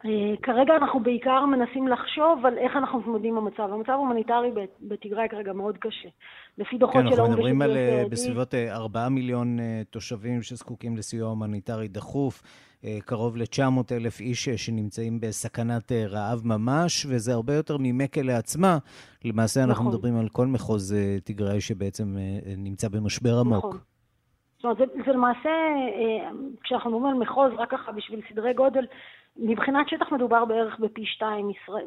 Speaker 9: וכרגע אנחנו בעיקר מנסים לחשוב על איך אנחנו מתמודדים עם המצב. ההומניטרי בתיגראי כרגע מאוד קשה. לפי דוחות
Speaker 1: כן, אנחנו מדברים על בסביבות 4 מיליון תושבים שזקוקים לסיוע הומניטרי דחוף. אה, קרוב ל-900 אלף איש אה, שנמצאים בסכנת אה, רעב ממש, וזה הרבה יותר ממקה לעצמה. למעשה אנחנו נכון. מדברים על כל מחוז תיגראי שבעצם נמצא במשבר עמוק. נכון.
Speaker 9: זאת אומרת, זה, זה למעשה, כשאנחנו מדברים על מחוז, רק ככה בשביל סדרי גודל, מבחינת שטח מדובר בערך בפי שתיים ישראל,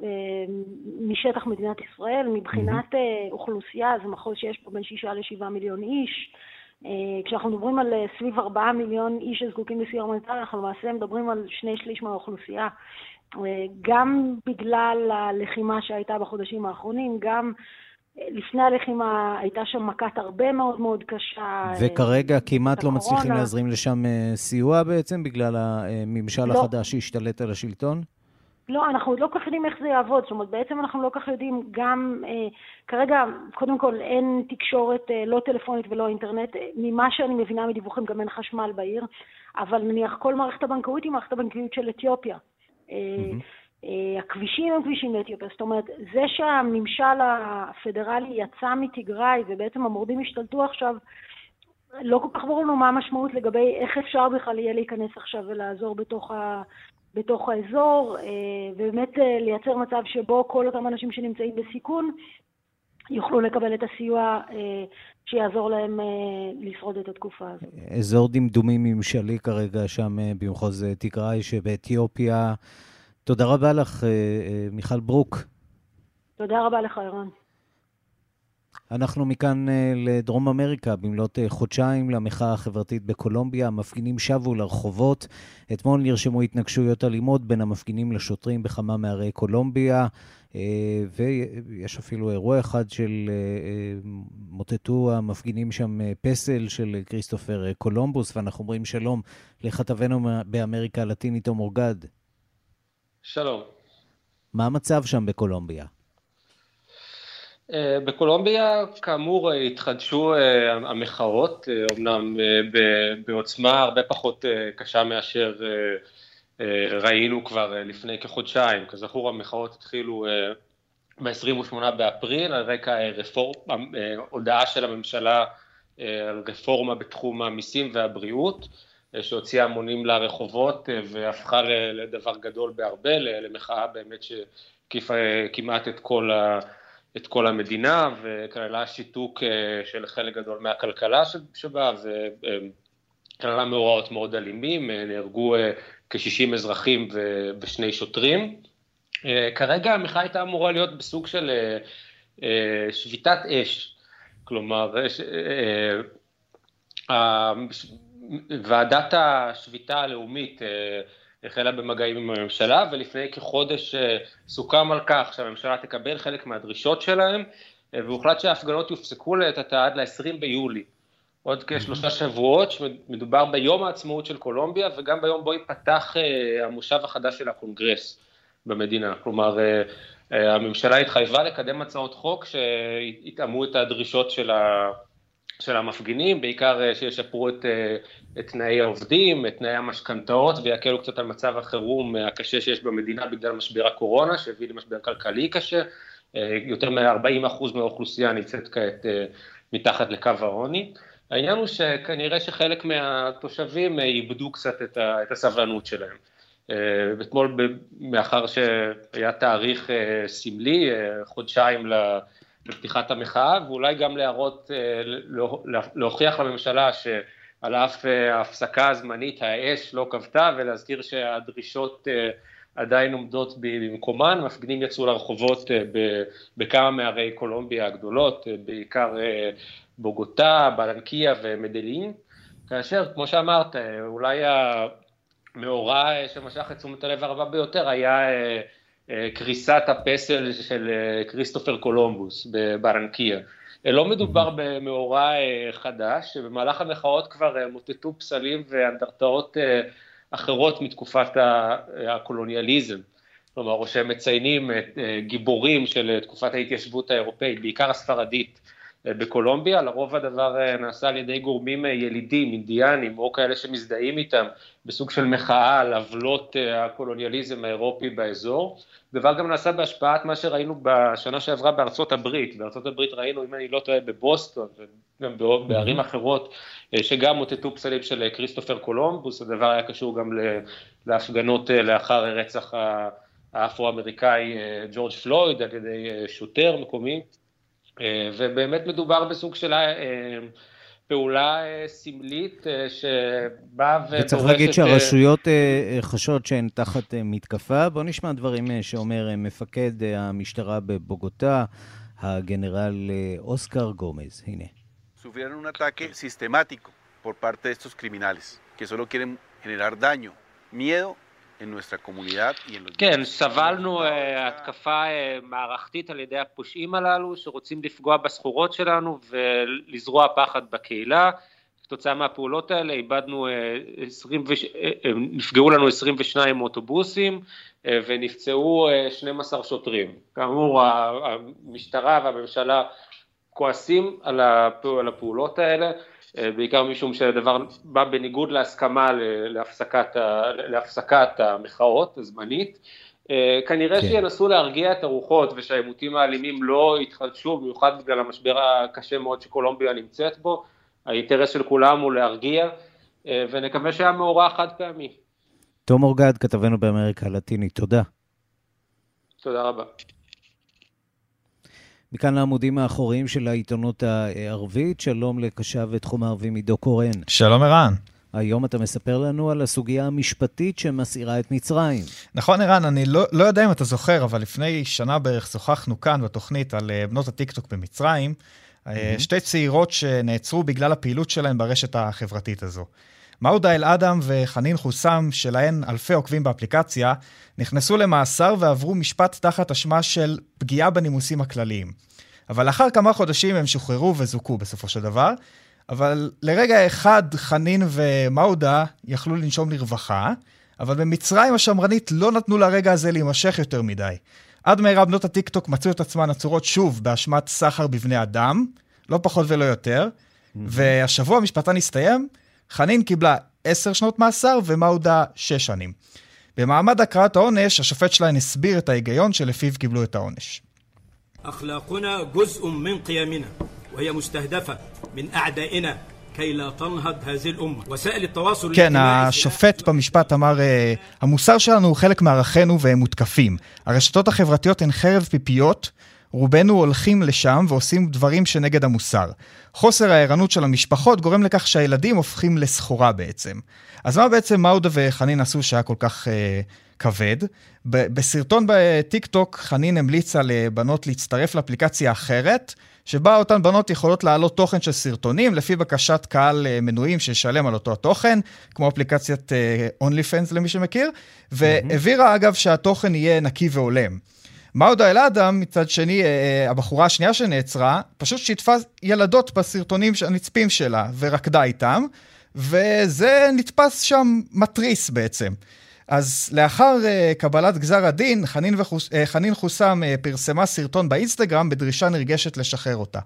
Speaker 9: משטח מדינת ישראל, מבחינת mm-hmm. אוכלוסייה זה מחוז שיש פה בין שישה לשבעה מיליון איש. אה, כשאנחנו מדברים על אה, סביב ארבעה מיליון איש שזקוקים לסיוע הומניטרי, אנחנו למעשה מדברים על שני שליש מהאוכלוסייה. אה, גם בגלל הלחימה שהייתה בחודשים האחרונים, גם לפני הלחימה הייתה שם מכת הרבה מאוד מאוד קשה.
Speaker 1: וכרגע כמעט לא מצליחים להזרים לשם סיוע בעצם, בגלל הממשל לא. החדש שהשתלט על השלטון?
Speaker 9: לא, אנחנו עוד לא כל כך יודעים איך זה יעבוד, זאת אומרת, בעצם אנחנו לא כל כך יודעים גם, אה, כרגע, קודם כל אין תקשורת אה, לא טלפונית ולא אינטרנט, אה, ממה שאני מבינה מדיווחים גם אין חשמל בעיר, אבל נניח כל מערכת הבנקאות היא מערכת הבנקאות של אתיופיה. Mm-hmm. אה, הכבישים הם כבישים לאתיופיה, זאת אומרת, זה שהממשל הפדרלי יצא מתיגראי ובעצם המורדים השתלטו עכשיו, לא כל כך ברור לנו מה המשמעות לגבי איך אפשר בכלל יהיה להיכנס עכשיו ולעזור בתוך, ה, בתוך האזור, אה, ובאמת אה, לייצר מצב שבו כל אותם אנשים שנמצאים בסיכון יוכלו לקבל את הסיוע אה, שיעזור להם לשרוד את התקופה הזאת.
Speaker 1: אזור דמדומי ממשלי כרגע שם במחוז תיגראי שבאתיופיה. תודה רבה לך, מיכל ברוק.
Speaker 9: תודה רבה לך, ערן.
Speaker 1: אנחנו מכאן אה, לדרום אמריקה, במלאת אה, חודשיים למחאה החברתית בקולומביה. המפגינים שבו לרחובות. אתמול נרשמו התנגשויות אלימות בין המפגינים לשוטרים בכמה מערי קולומביה, אה, ויש אפילו אירוע אחד של מוטטו המפגינים שם פסל של כריסטופר קולומבוס, ואנחנו אומרים שלום לכתבנו באמריקה הלטינית עומר גד.
Speaker 10: שלום.
Speaker 1: מה המצב שם בקולומביה?
Speaker 10: אה, בקולומביה כאמור התחדשו אה, המחאות, אה, בעוצמה הרבה פחות קשה מאשר ראינו כבר לפני כחודשיים. כזכור המחאות התחילו ב-28 באפריל על רקע רפורמה, הודעה של הממשלה על רפורמה בתחום המיסים והבריאות, שהוציאה המונים לרחובות והפכה לדבר גדול בהרבה, למחאה באמת שהקיפה כמעט את כל ה... את כל המדינה וכללה שיתוק אה, של חלק גדול מהכלכלה שבה וכללה מאורעות מאוד אלימים, אה, נהרגו אה, כ-60 אזרחים ושני שוטרים. כרגע המחאה הייתה אמורה להיות בסוג של שביתת אש, כלומר ועדת השביתה הלאומית החלה במגעים עם הממשלה, ולפני כחודש אה, סוכם על כך שהממשלה תקבל חלק מהדרישות שלהם, והוחלט שההפגנות יופסקו לעת עתה עד ל-20 ביולי. עוד כשלושה שבועות, שמדובר ביום העצמאות של קולומביה וגם ביום בו ייפתח המושב החדש של הקונגרס במדינה. כלומר, הממשלה התחייבה לקדם הצעות חוק שיתאמו את הדרישות של, ה, של המפגינים, בעיקר שישפרו את, את תנאי העובדים, את תנאי המשכנתאות ויקלו קצת על מצב החירום הקשה שיש במדינה בגלל משבר הקורונה, שהביא למשבר כלכלי קשה. יותר מ-40% מהאוכלוסייה נמצאת כעת מתחת לקו העוני. העניין הוא שכנראה שחלק מהתושבים איבדו קצת את הסבלנות שלהם. אתמול, מאחר שהיה תאריך סמלי, חודשיים לפתיחת המחאה, ואולי גם להראות, להוכיח לממשלה שעל אף ההפסקה הזמנית האש לא כבתה, ולהזכיר שהדרישות עדיין עומדות במקומן, מפגינים יצאו לרחובות בכמה מערי קולומביה הגדולות, בעיקר בוגוטה, בלנקיה ומדלין, כאשר כמו שאמרת, אולי המאורע שמשך את תשומת הלב הרבה ביותר היה קריסת הפסל של כריסטופר קולומבוס בברנקיה. לא מדובר במאורע חדש, שבמהלך המחאות כבר מוטטו פסלים ואנדרטאות אחרות מתקופת הקולוניאליזם. כלומר, או שהם מציינים גיבורים של תקופת ההתיישבות האירופאית, בעיקר הספרדית בקולומביה, לרוב הדבר נעשה על ידי גורמים ילידים, אינדיאנים, או כאלה שמזדהים איתם, בסוג של מחאה על עוולות הקולוניאליזם האירופי באזור. דבר גם נעשה בהשפעת מה שראינו בשנה שעברה בארצות הברית. בארצות הברית ראינו, אם אני לא טועה, בבוסטון וגם בערים אחרות, שגם מוטטו פסלים של כריסטופר קולומבוס, הדבר היה קשור גם להפגנות לאחר רצח האפרו-אמריקאי ג'ורג' פלויד על ידי שוטר מקומי, ובאמת מדובר בסוג של פעולה סמלית שבאה ודורשת...
Speaker 1: וצריך להגיד שהרשויות חשות שהן תחת מתקפה. בואו נשמע דברים שאומר מפקד המשטרה בבוגוטה, הגנרל אוסקר גומז. הנה.
Speaker 11: Sufrieron un ataque sistemático por parte de estos criminales, que solo quieren generar daño, miedo
Speaker 10: כן, סבלנו התקפה מערכתית על ידי הפושעים הללו שרוצים לפגוע בסחורות שלנו ולזרוע פחד בקהילה. כתוצאה מהפעולות האלה איבדנו, 20, נפגעו לנו 22 אוטובוסים ונפצעו 12 שוטרים. כאמור, המשטרה והממשלה כועסים על הפעולות האלה. בעיקר משום שהדבר בא בניגוד להסכמה להפסקת, להפסקת המחאות הזמנית. כנראה כן. שינסו להרגיע את הרוחות ושהעימותים האלימים לא יתחדשו, במיוחד בגלל המשבר הקשה מאוד שקולומביה נמצאת בו. האינטרס של כולם הוא להרגיע, ונקווה שהיה מאורע חד פעמי.
Speaker 1: תום אורגד, כתבנו באמריקה הלטינית, תודה.
Speaker 10: תודה רבה.
Speaker 1: מכאן לעמודים האחוריים של העיתונות הערבית, שלום לקשב ותחום הערבים עידו קורן.
Speaker 12: שלום ערן.
Speaker 1: היום אתה מספר לנו על הסוגיה המשפטית שמסעירה את מצרים.
Speaker 12: נכון, ערן, אני לא, לא יודע אם אתה זוכר, אבל לפני שנה בערך שוחחנו כאן בתוכנית על בנות הטיקטוק במצרים, mm-hmm. שתי צעירות שנעצרו בגלל הפעילות שלהן ברשת החברתית הזו. מאודה אל-אדם וחנין חוסם, שלהן אלפי עוקבים באפליקציה, נכנסו למאסר ועברו משפט תחת אשמה של פגיעה בנימוסים הכלליים. אבל לאחר כמה חודשים הם שוחררו וזוכו בסופו של דבר, אבל לרגע אחד חנין ומאודה יכלו לנשום לרווחה, אבל במצרים השמרנית לא נתנו לרגע הזה להימשך יותר מדי. עד מהרה בנות הטיקטוק מצאו את עצמן עצורות שוב באשמת סחר בבני אדם, לא פחות ולא יותר. והשבוע המשפטן הסתיים, חנין קיבלה עשר שנות מאסר ומאודה שש שנים. במעמד הקראת העונש, השופט שלהן הסביר את ההיגיון שלפיו קיבלו את העונש. أخلاقنا جزء من قيمنا وهي مستهدفة من أعدائنا كي لا تنهض هذه الأمة. وسائل التواصل כן, השופט במשפט אמר, המוסר שלנו הוא חלק מערכינו והם מותקפים. הרשתות החברתיות הן חרב פיפיות רובנו הולכים לשם ועושים דברים שנגד המוסר. חוסר הערנות של המשפחות גורם לכך שהילדים הופכים לסחורה בעצם. אז מה בעצם מאודה וחנין עשו שהיה כל כך אה, כבד? ב- בסרטון בטיק טוק חנין המליצה לבנות להצטרף לאפליקציה אחרת, שבה אותן בנות יכולות להעלות תוכן של סרטונים לפי בקשת קהל אה, מנויים שישלם על אותו התוכן, כמו אפליקציית אה, OnlyFans למי שמכיר, והבהירה אגב שהתוכן יהיה נקי והולם. מאודה אלאדם, מצד שני, הבחורה השנייה שנעצרה, פשוט שיתפה ילדות בסרטונים הנצפים שלה ורקדה איתם, וזה נתפס שם מתריס בעצם. אז לאחר uh, קבלת גזר הדין, חנין, וחוס, uh, חנין חוסם uh, פרסמה סרטון באינסטגרם בדרישה נרגשת לשחרר אותה.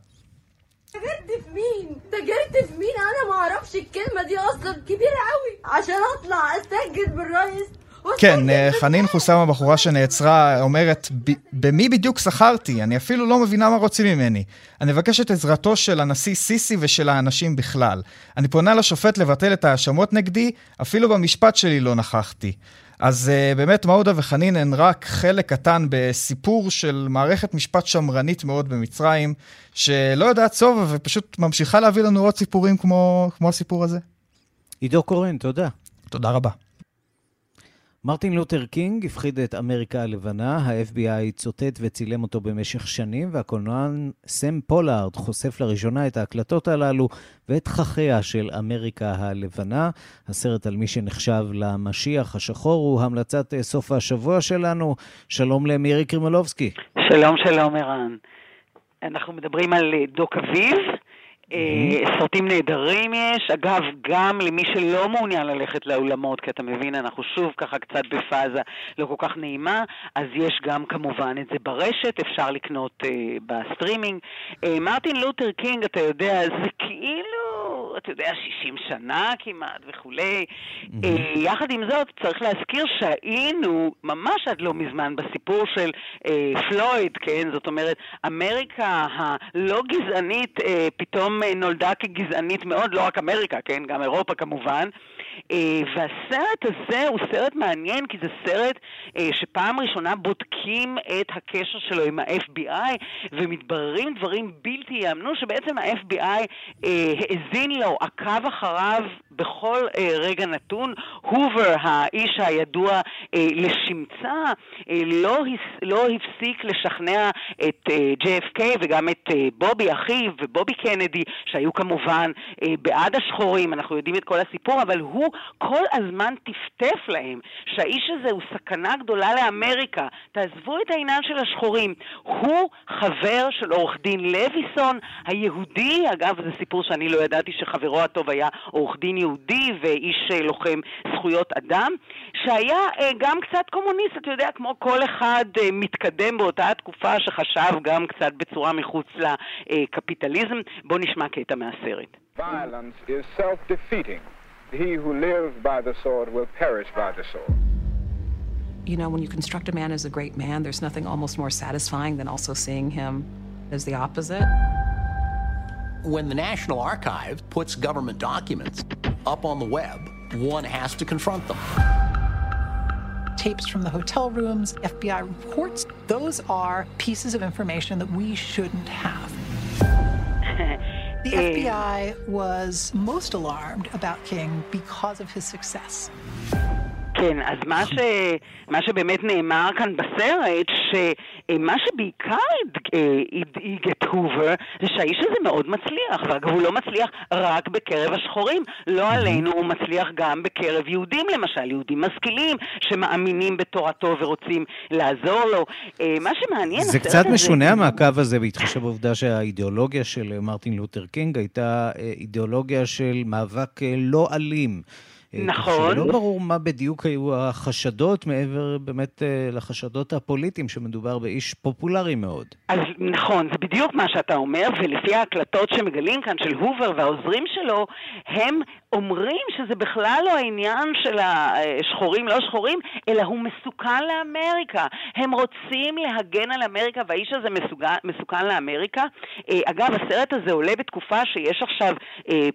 Speaker 13: تجرت في مين؟ تجرت في مين؟ انا ما اعرفش الكلمه دي اصلا كبيره قوي عشان اطلع استنجد بالرئيس
Speaker 12: כן, חנין חוסם, הבחורה שנעצרה, אומרת, במי בדיוק שכרתי? אני אפילו לא מבינה מה רוצים ממני. אני מבקש את עזרתו של הנשיא סיסי ושל האנשים בכלל. אני פונה לשופט לבטל את ההאשמות נגדי, אפילו במשפט שלי לא נכחתי. אז uh, באמת מעודה וחנין הן רק חלק קטן בסיפור של מערכת משפט שמרנית מאוד במצרים, שלא יודעת סוף ופשוט ממשיכה להביא לנו עוד סיפורים כמו, כמו הסיפור הזה.
Speaker 1: עידו קורן, תודה.
Speaker 12: תודה רבה.
Speaker 1: מרטין לותר קינג הפחיד את אמריקה הלבנה, ה-FBI צוטט וצילם אותו במשך שנים, והקולנוען סם פולארד חושף לראשונה את ההקלטות הללו ואת תככיה של אמריקה הלבנה. הסרט על מי שנחשב למשיח השחור הוא המלצת סוף השבוע שלנו. שלום למירי קרימולובסקי.
Speaker 14: שלום, שלום, ערן. אנחנו מדברים על דוקאביב. Mm-hmm. סרטים נהדרים יש, אגב, גם למי שלא מעוניין ללכת לאולמות, כי אתה מבין, אנחנו שוב ככה קצת בפאזה לא כל כך נעימה, אז יש גם כמובן את זה ברשת, אפשר לקנות uh, בסטרימינג. Uh, מרטין לותר קינג, אתה יודע, זה כאילו, אתה יודע, 60 שנה כמעט וכולי. Mm-hmm. Uh, יחד עם זאת, צריך להזכיר שהיינו ממש עד לא מזמן בסיפור של uh, פלויד, כן? זאת אומרת, אמריקה הלא גזענית uh, פתאום נולדה כגזענית מאוד, לא רק אמריקה, כן? גם אירופה כמובן. אה, והסרט הזה הוא סרט מעניין, כי זה סרט אה, שפעם ראשונה בודקים את הקשר שלו עם ה-FBI, ומתבררים דברים בלתי יאמנו, שבעצם ה-FBI אה, האזין לו, עקב אחריו בכל רגע נתון. הובר, האיש הידוע לשמצה, לא, לא הפסיק לשכנע את JFK וגם את בובי אחיו ובובי קנדי, שהיו כמובן בעד השחורים, אנחנו יודעים את כל הסיפור, אבל הוא הוא כל הזמן טפטף להם שהאיש הזה הוא סכנה גדולה לאמריקה. תעזבו את העניין של השחורים. הוא חבר של עורך דין לויסון, היהודי, אגב, זה סיפור שאני לא ידעתי שחברו הטוב היה עורך דין יהודי ואיש אה, לוחם זכויות אדם, שהיה אה, גם קצת קומוניסט, אתה יודע, כמו כל אחד אה, מתקדם באותה התקופה שחשב גם קצת בצורה מחוץ לקפיטליזם. בואו נשמע קטע מהסרט. Violence is self-defeating. He who lives by the sword will perish by the sword.
Speaker 15: You know, when you construct a man as a great man, there's nothing almost more satisfying than also seeing him as the opposite.
Speaker 16: When the National Archive puts government documents up on the web, one has to confront them.
Speaker 15: Tapes from the hotel rooms, FBI reports, those are pieces of information that we shouldn't have. The mm. FBI was most alarmed about King because of his success.
Speaker 14: כן, אז מה, ש... מה שבאמת נאמר כאן בסרט, שמה שבעיקר הדאיג את הובר, זה שהאיש הזה מאוד מצליח, ואגב הוא לא מצליח רק בקרב השחורים, לא עלינו, הוא מצליח גם בקרב יהודים למשל, יהודים משכילים, שמאמינים בתורתו ורוצים לעזור לו. אה, מה שמעניין,
Speaker 1: זה קצת משונה המעקב הזה, בהתחשב בעובדה שהאידיאולוגיה של מרטין לותר קינג הייתה אה, אידיאולוגיה של מאבק אה, לא אלים.
Speaker 14: אה, נכון.
Speaker 1: שלא ברור מה בדיוק היו החשדות מעבר באמת אה, לחשדות הפוליטיים, שמדובר באיש פופולרי מאוד.
Speaker 14: אז נכון, זה בדיוק מה שאתה אומר, ולפי ההקלטות שמגלים כאן של הובר והעוזרים שלו, הם אומרים שזה בכלל לא העניין של השחורים לא שחורים, אלא הוא מסוכן לאמריקה. הם רוצים להגן על אמריקה, והאיש הזה מסוגל, מסוכן לאמריקה. אה, אגב, הסרט הזה עולה בתקופה שיש עכשיו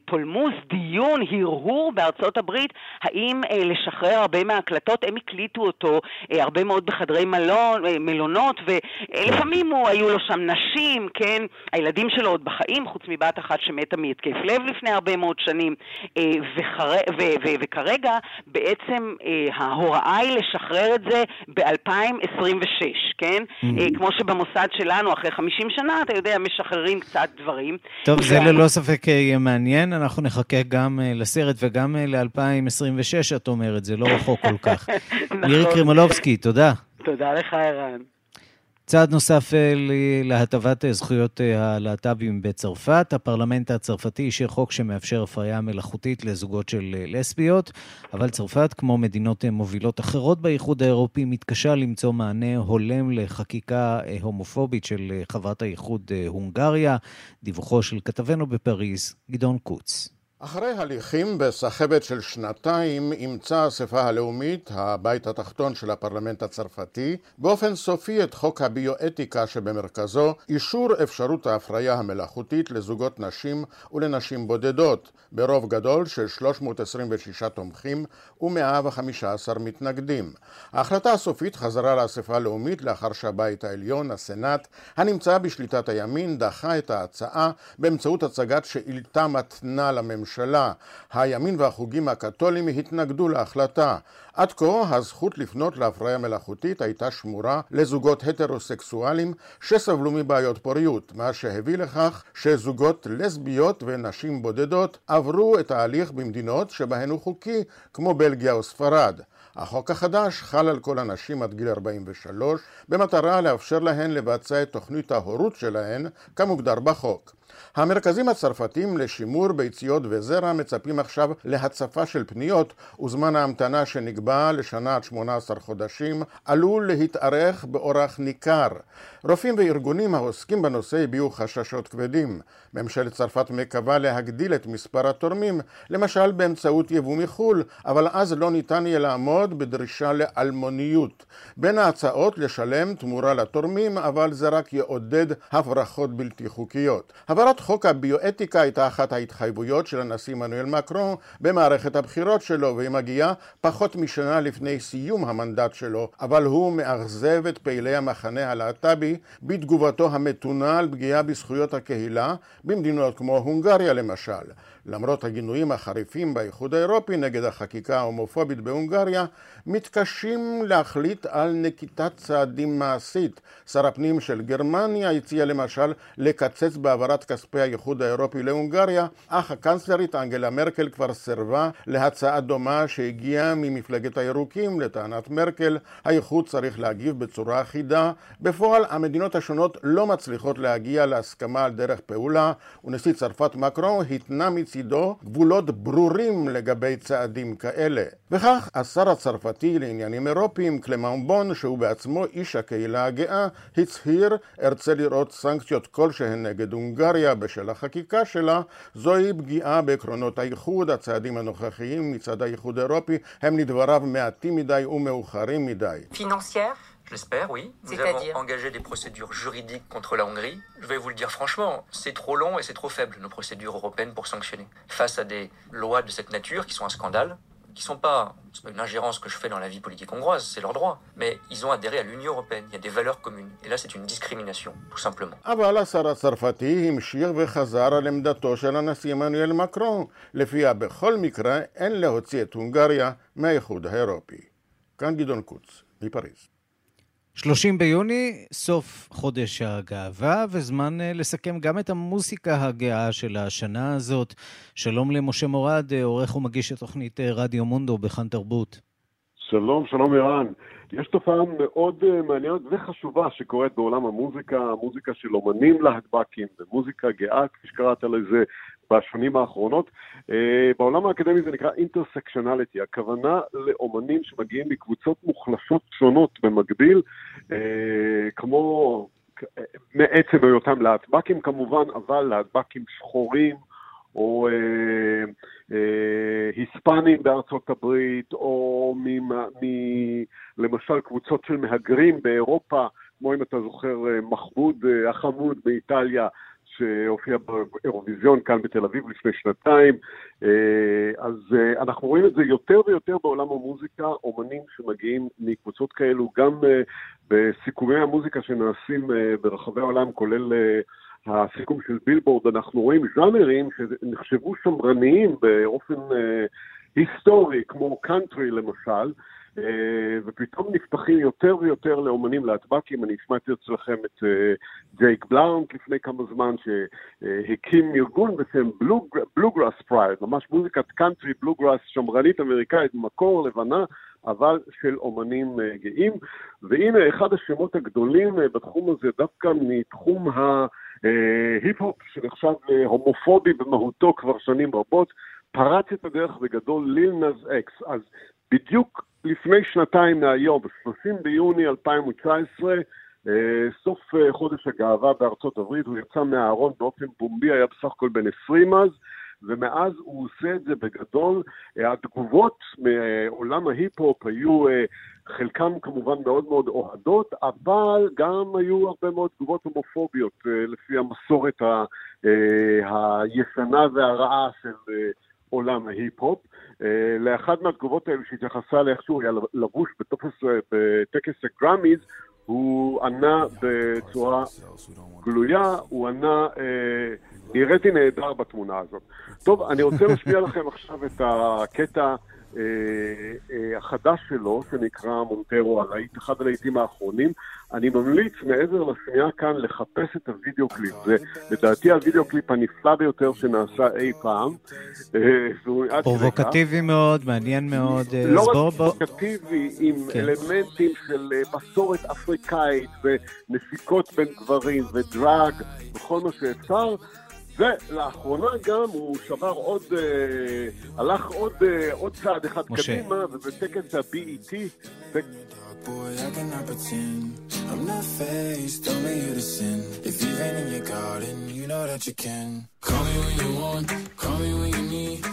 Speaker 14: פולמוס, דיון, הרהור בארצות הברית. הברית, האם אה, לשחרר הרבה מההקלטות, הם הקליטו אותו אה, הרבה מאוד בחדרי מלון, אה, מלונות, ולפעמים הוא, היו לו שם נשים, כן, הילדים שלו עוד בחיים, חוץ מבת אחת שמתה מהתקף לב לפני הרבה מאוד שנים, אה, וחר... ו... ו... וכרגע בעצם אה, ההוראה היא לשחרר את זה ב-2026, כן? Mm-hmm. אה, כמו שבמוסד שלנו, אחרי 50 שנה, אתה יודע, משחררים קצת דברים.
Speaker 1: טוב, זה ללא ספק יהיה מעניין, אנחנו נחכה גם לסרט וגם ל-2026. 2026, את אומרת, זה לא רחוק כל כך. נכון. מירי קרימולובסקי, תודה.
Speaker 14: תודה לך, ערן.
Speaker 1: צעד נוסף אה, להטבת אה, זכויות אה, הלהט"בים בצרפת, הפרלמנט הצרפתי אישר חוק שמאפשר הפריה מלאכותית לזוגות של לסביות, אבל צרפת, כמו מדינות מובילות אחרות באיחוד האירופי, מתקשה למצוא מענה הולם לחקיקה הומופובית של חברת האיחוד הונגריה. דיווחו של כתבנו בפריז, גדעון קוץ.
Speaker 17: אחרי הליכים בסחבת של שנתיים אימצה האספה הלאומית, הבית התחתון של הפרלמנט הצרפתי, באופן סופי את חוק הביואתיקה שבמרכזו אישור אפשרות ההפריה המלאכותית לזוגות נשים ולנשים בודדות, ברוב גדול של 326 תומכים ו-115 מתנגדים. ההחלטה הסופית חזרה לאספה הלאומית לאחר שהבית העליון, הסנאט, הנמצא בשליטת הימין, דחה את ההצעה באמצעות הצגת שאילתה מתנה לממשלה הממשלה, הימין והחוגים הקתוליים התנגדו להחלטה. עד כה הזכות לפנות להפריה מלאכותית הייתה שמורה לזוגות הטרוסקסואלים שסבלו מבעיות פוריות, מה שהביא לכך שזוגות לסביות ונשים בודדות עברו את ההליך במדינות שבהן הוא חוקי, כמו בלגיה או ספרד. החוק החדש חל על כל הנשים עד גיל 43 במטרה לאפשר להן לבצע את תוכנית ההורות שלהן כמוגדר בחוק. המרכזים הצרפתים לשימור ביציות וזרע מצפים עכשיו להצפה של פניות וזמן ההמתנה שנקבע לשנה עד 18 חודשים עלול להתארך באורח ניכר. רופאים וארגונים העוסקים בנושא הביעו חששות כבדים. ממשלת צרפת מקווה להגדיל את מספר התורמים, למשל באמצעות יבוא מחו"ל, אבל אז לא ניתן יהיה לעמוד בדרישה לאלמוניות. בין ההצעות לשלם תמורה לתורמים, אבל זה רק יעודד הברחות בלתי חוקיות. העברת חוק הביואתיקה הייתה אחת ההתחייבויות של הנשיא מנואל מקרון במערכת הבחירות שלו, והיא מגיעה פחות משנה לפני סיום המנדט שלו, אבל הוא מאכזב את פעילי המחנה הלהט"בי בתגובתו המתונה על פגיעה בזכויות הקהילה במדינות כמו הונגריה למשל. למרות הגינויים החריפים באיחוד האירופי נגד החקיקה ההומופובית בהונגריה, מתקשים להחליט על נקיטת צעדים מעשית. שר הפנים של גרמניה הציע למשל לקצץ בהעברת כספי האיחוד האירופי להונגריה, אך הקנצלרית אנגלה מרקל כבר סירבה להצעה דומה שהגיעה ממפלגת הירוקים. לטענת מרקל, האיחוד צריך להגיב בצורה אחידה. בפועל המדינות השונות לא מצליחות להגיע להסכמה על דרך פעולה, ונשיא צרפת מקרון התנה מצידו גבולות ברורים לגבי צעדים כאלה. וכך השר הצרפתי לעניינים אירופיים, קלמן בון, שהוא בעצמו איש הקהילה הגאה, הצהיר, ארצה לראות סנקציות כלשהן נגד הונגריה בשל החקיקה שלה, זוהי פגיעה בעקרונות האיחוד, הצעדים הנוכחיים מצד האיחוד האירופי הם לדבריו מעטים מדי ומאוחרים מדי.
Speaker 18: J'espère, oui. Nous avons engagé des procédures juridiques contre la Hongrie. Je vais vous le dire franchement, c'est trop long et c'est trop faible, nos procédures européennes, pour sanctionner. Face à des lois de cette nature, qui sont un scandale, qui sont pas, c'est pas une ingérence que je fais dans la vie politique hongroise, c'est leur droit, mais ils ont adhéré à l'Union européenne, il y a des valeurs communes, et là c'est une discrimination, tout simplement.
Speaker 17: מפריז.
Speaker 1: 30 ביוני, סוף חודש הגאווה, וזמן אה, לסכם גם את המוסיקה הגאה של השנה הזאת. שלום למשה מורד, אה, עורך ומגיש התוכנית אה, רדיו מונדו בכאן תרבות.
Speaker 19: שלום, שלום ערן. יש תופעה מאוד מעניינת וחשובה שקורית בעולם המוזיקה, מוזיקה של אומנים להטב"קים ומוזיקה גאה, כפי שקראת לזה, בשנים האחרונות. אה, בעולם האקדמי זה נקרא אינטרסקשנליטי, הכוונה לאומנים שמגיעים מקבוצות מוחלשות שונות במקביל, אה, כמו מעצם היותם להטב"קים כמובן, אבל להטב"קים שחורים, או אה, אה, היספנים בארצות הברית, או מ, מ, למשל קבוצות של מהגרים באירופה, כמו אם אתה זוכר מחמוד החמוד באיטליה, שהופיע באירוויזיון כאן בתל אביב לפני שנתיים. אה, אז אה, אנחנו רואים את זה יותר ויותר בעולם המוזיקה, אומנים שמגיעים מקבוצות כאלו, גם אה, בסיכומי המוזיקה שנעשים ברחבי העולם, כולל הסיכום של בילבורד, אנחנו רואים ז'אנרים שנחשבו שמרניים באופן היסטורי, כמו קאנטרי למשל, אה, ופתאום נפתחים יותר ויותר לאומנים להט"בקים. אני השמעתי אצלכם את אה, Jake Blount לפני כמה זמן, שהקים ארגון בשם Bluegrass Pride, ממש מוזיקת קאנטרי בלוגראס שמרנית אמריקאית, מקור לבנה, אבל של אומנים אה, גאים. והנה אחד השמות הגדולים בתחום הזה, דווקא מתחום ההיפ-הופ, שנחשב הומופובי במהותו כבר שנים רבות, פרץ את הדרך בגדול ליל נז אקס. אז בדיוק לפני שנתיים מהיום, ב-30 ביוני 2019, אה, סוף אה, חודש הגאווה בארצות הברית, הוא יצא מהארון באופן פומבי, היה בסך הכל בן 20 אז, ומאז הוא עושה את זה בגדול. אה, התגובות מעולם ההיפ-הופ היו חלקם כמובן מאוד מאוד אוהדות, אבל גם היו הרבה מאוד תגובות הומופוביות לפי המסורת הישנה והרעה של עולם ההיפ-הופ. אה, לאחת מהתגובות האלו שהתייחסה לאיך שהוא היה לבוש בטופס, אה, בטקס הגראמיז, הוא ענה בצורה גלויה, הוא ענה, אה, נראיתי נהדר בתמונה הזאת. טוב, אני רוצה להשמיע לכם עכשיו את הקטע החדש שלו, שנקרא מונטרו הלהיט, אחד הלהיטים האחרונים. אני ממליץ מעבר לשנייה כאן לחפש את הוידאו קליפ. זה לדעתי הוידאו קליפ הנפלא ביותר שנעשה אי פעם.
Speaker 1: אה, פרובוקטיבי מאוד, מעניין מאוד.
Speaker 19: לא רק פרובוקטיבי, עם כן. אלמנטים של מסורת אפריקאית ונסיכות בין גברים ודראג וכל מה שאפשר. ולאחרונה גם הוא שבר עוד, אה, הלך עוד, אה, עוד צעד אחד משה. קדימה, ובטקס ה-BET... Boy, I cannot pretend I'm not faced, only here to sin If you've rain in your garden, you know that you can Call me when you want, call me when you need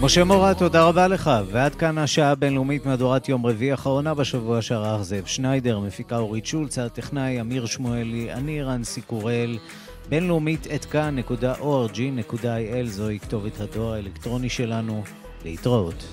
Speaker 1: משה מורה, תודה רבה לך. ועד כאן השעה הבינלאומית מהדורת יום רביעי האחרונה בשבוע שערך זאב שניידר, מפיקה אורית שולץ, הטכנאי אמיר שמואלי, אני רנסי קורל. בינלאומית את כאן.org.il זוהי כתובת הדואר האלקטרוני שלנו. להתראות.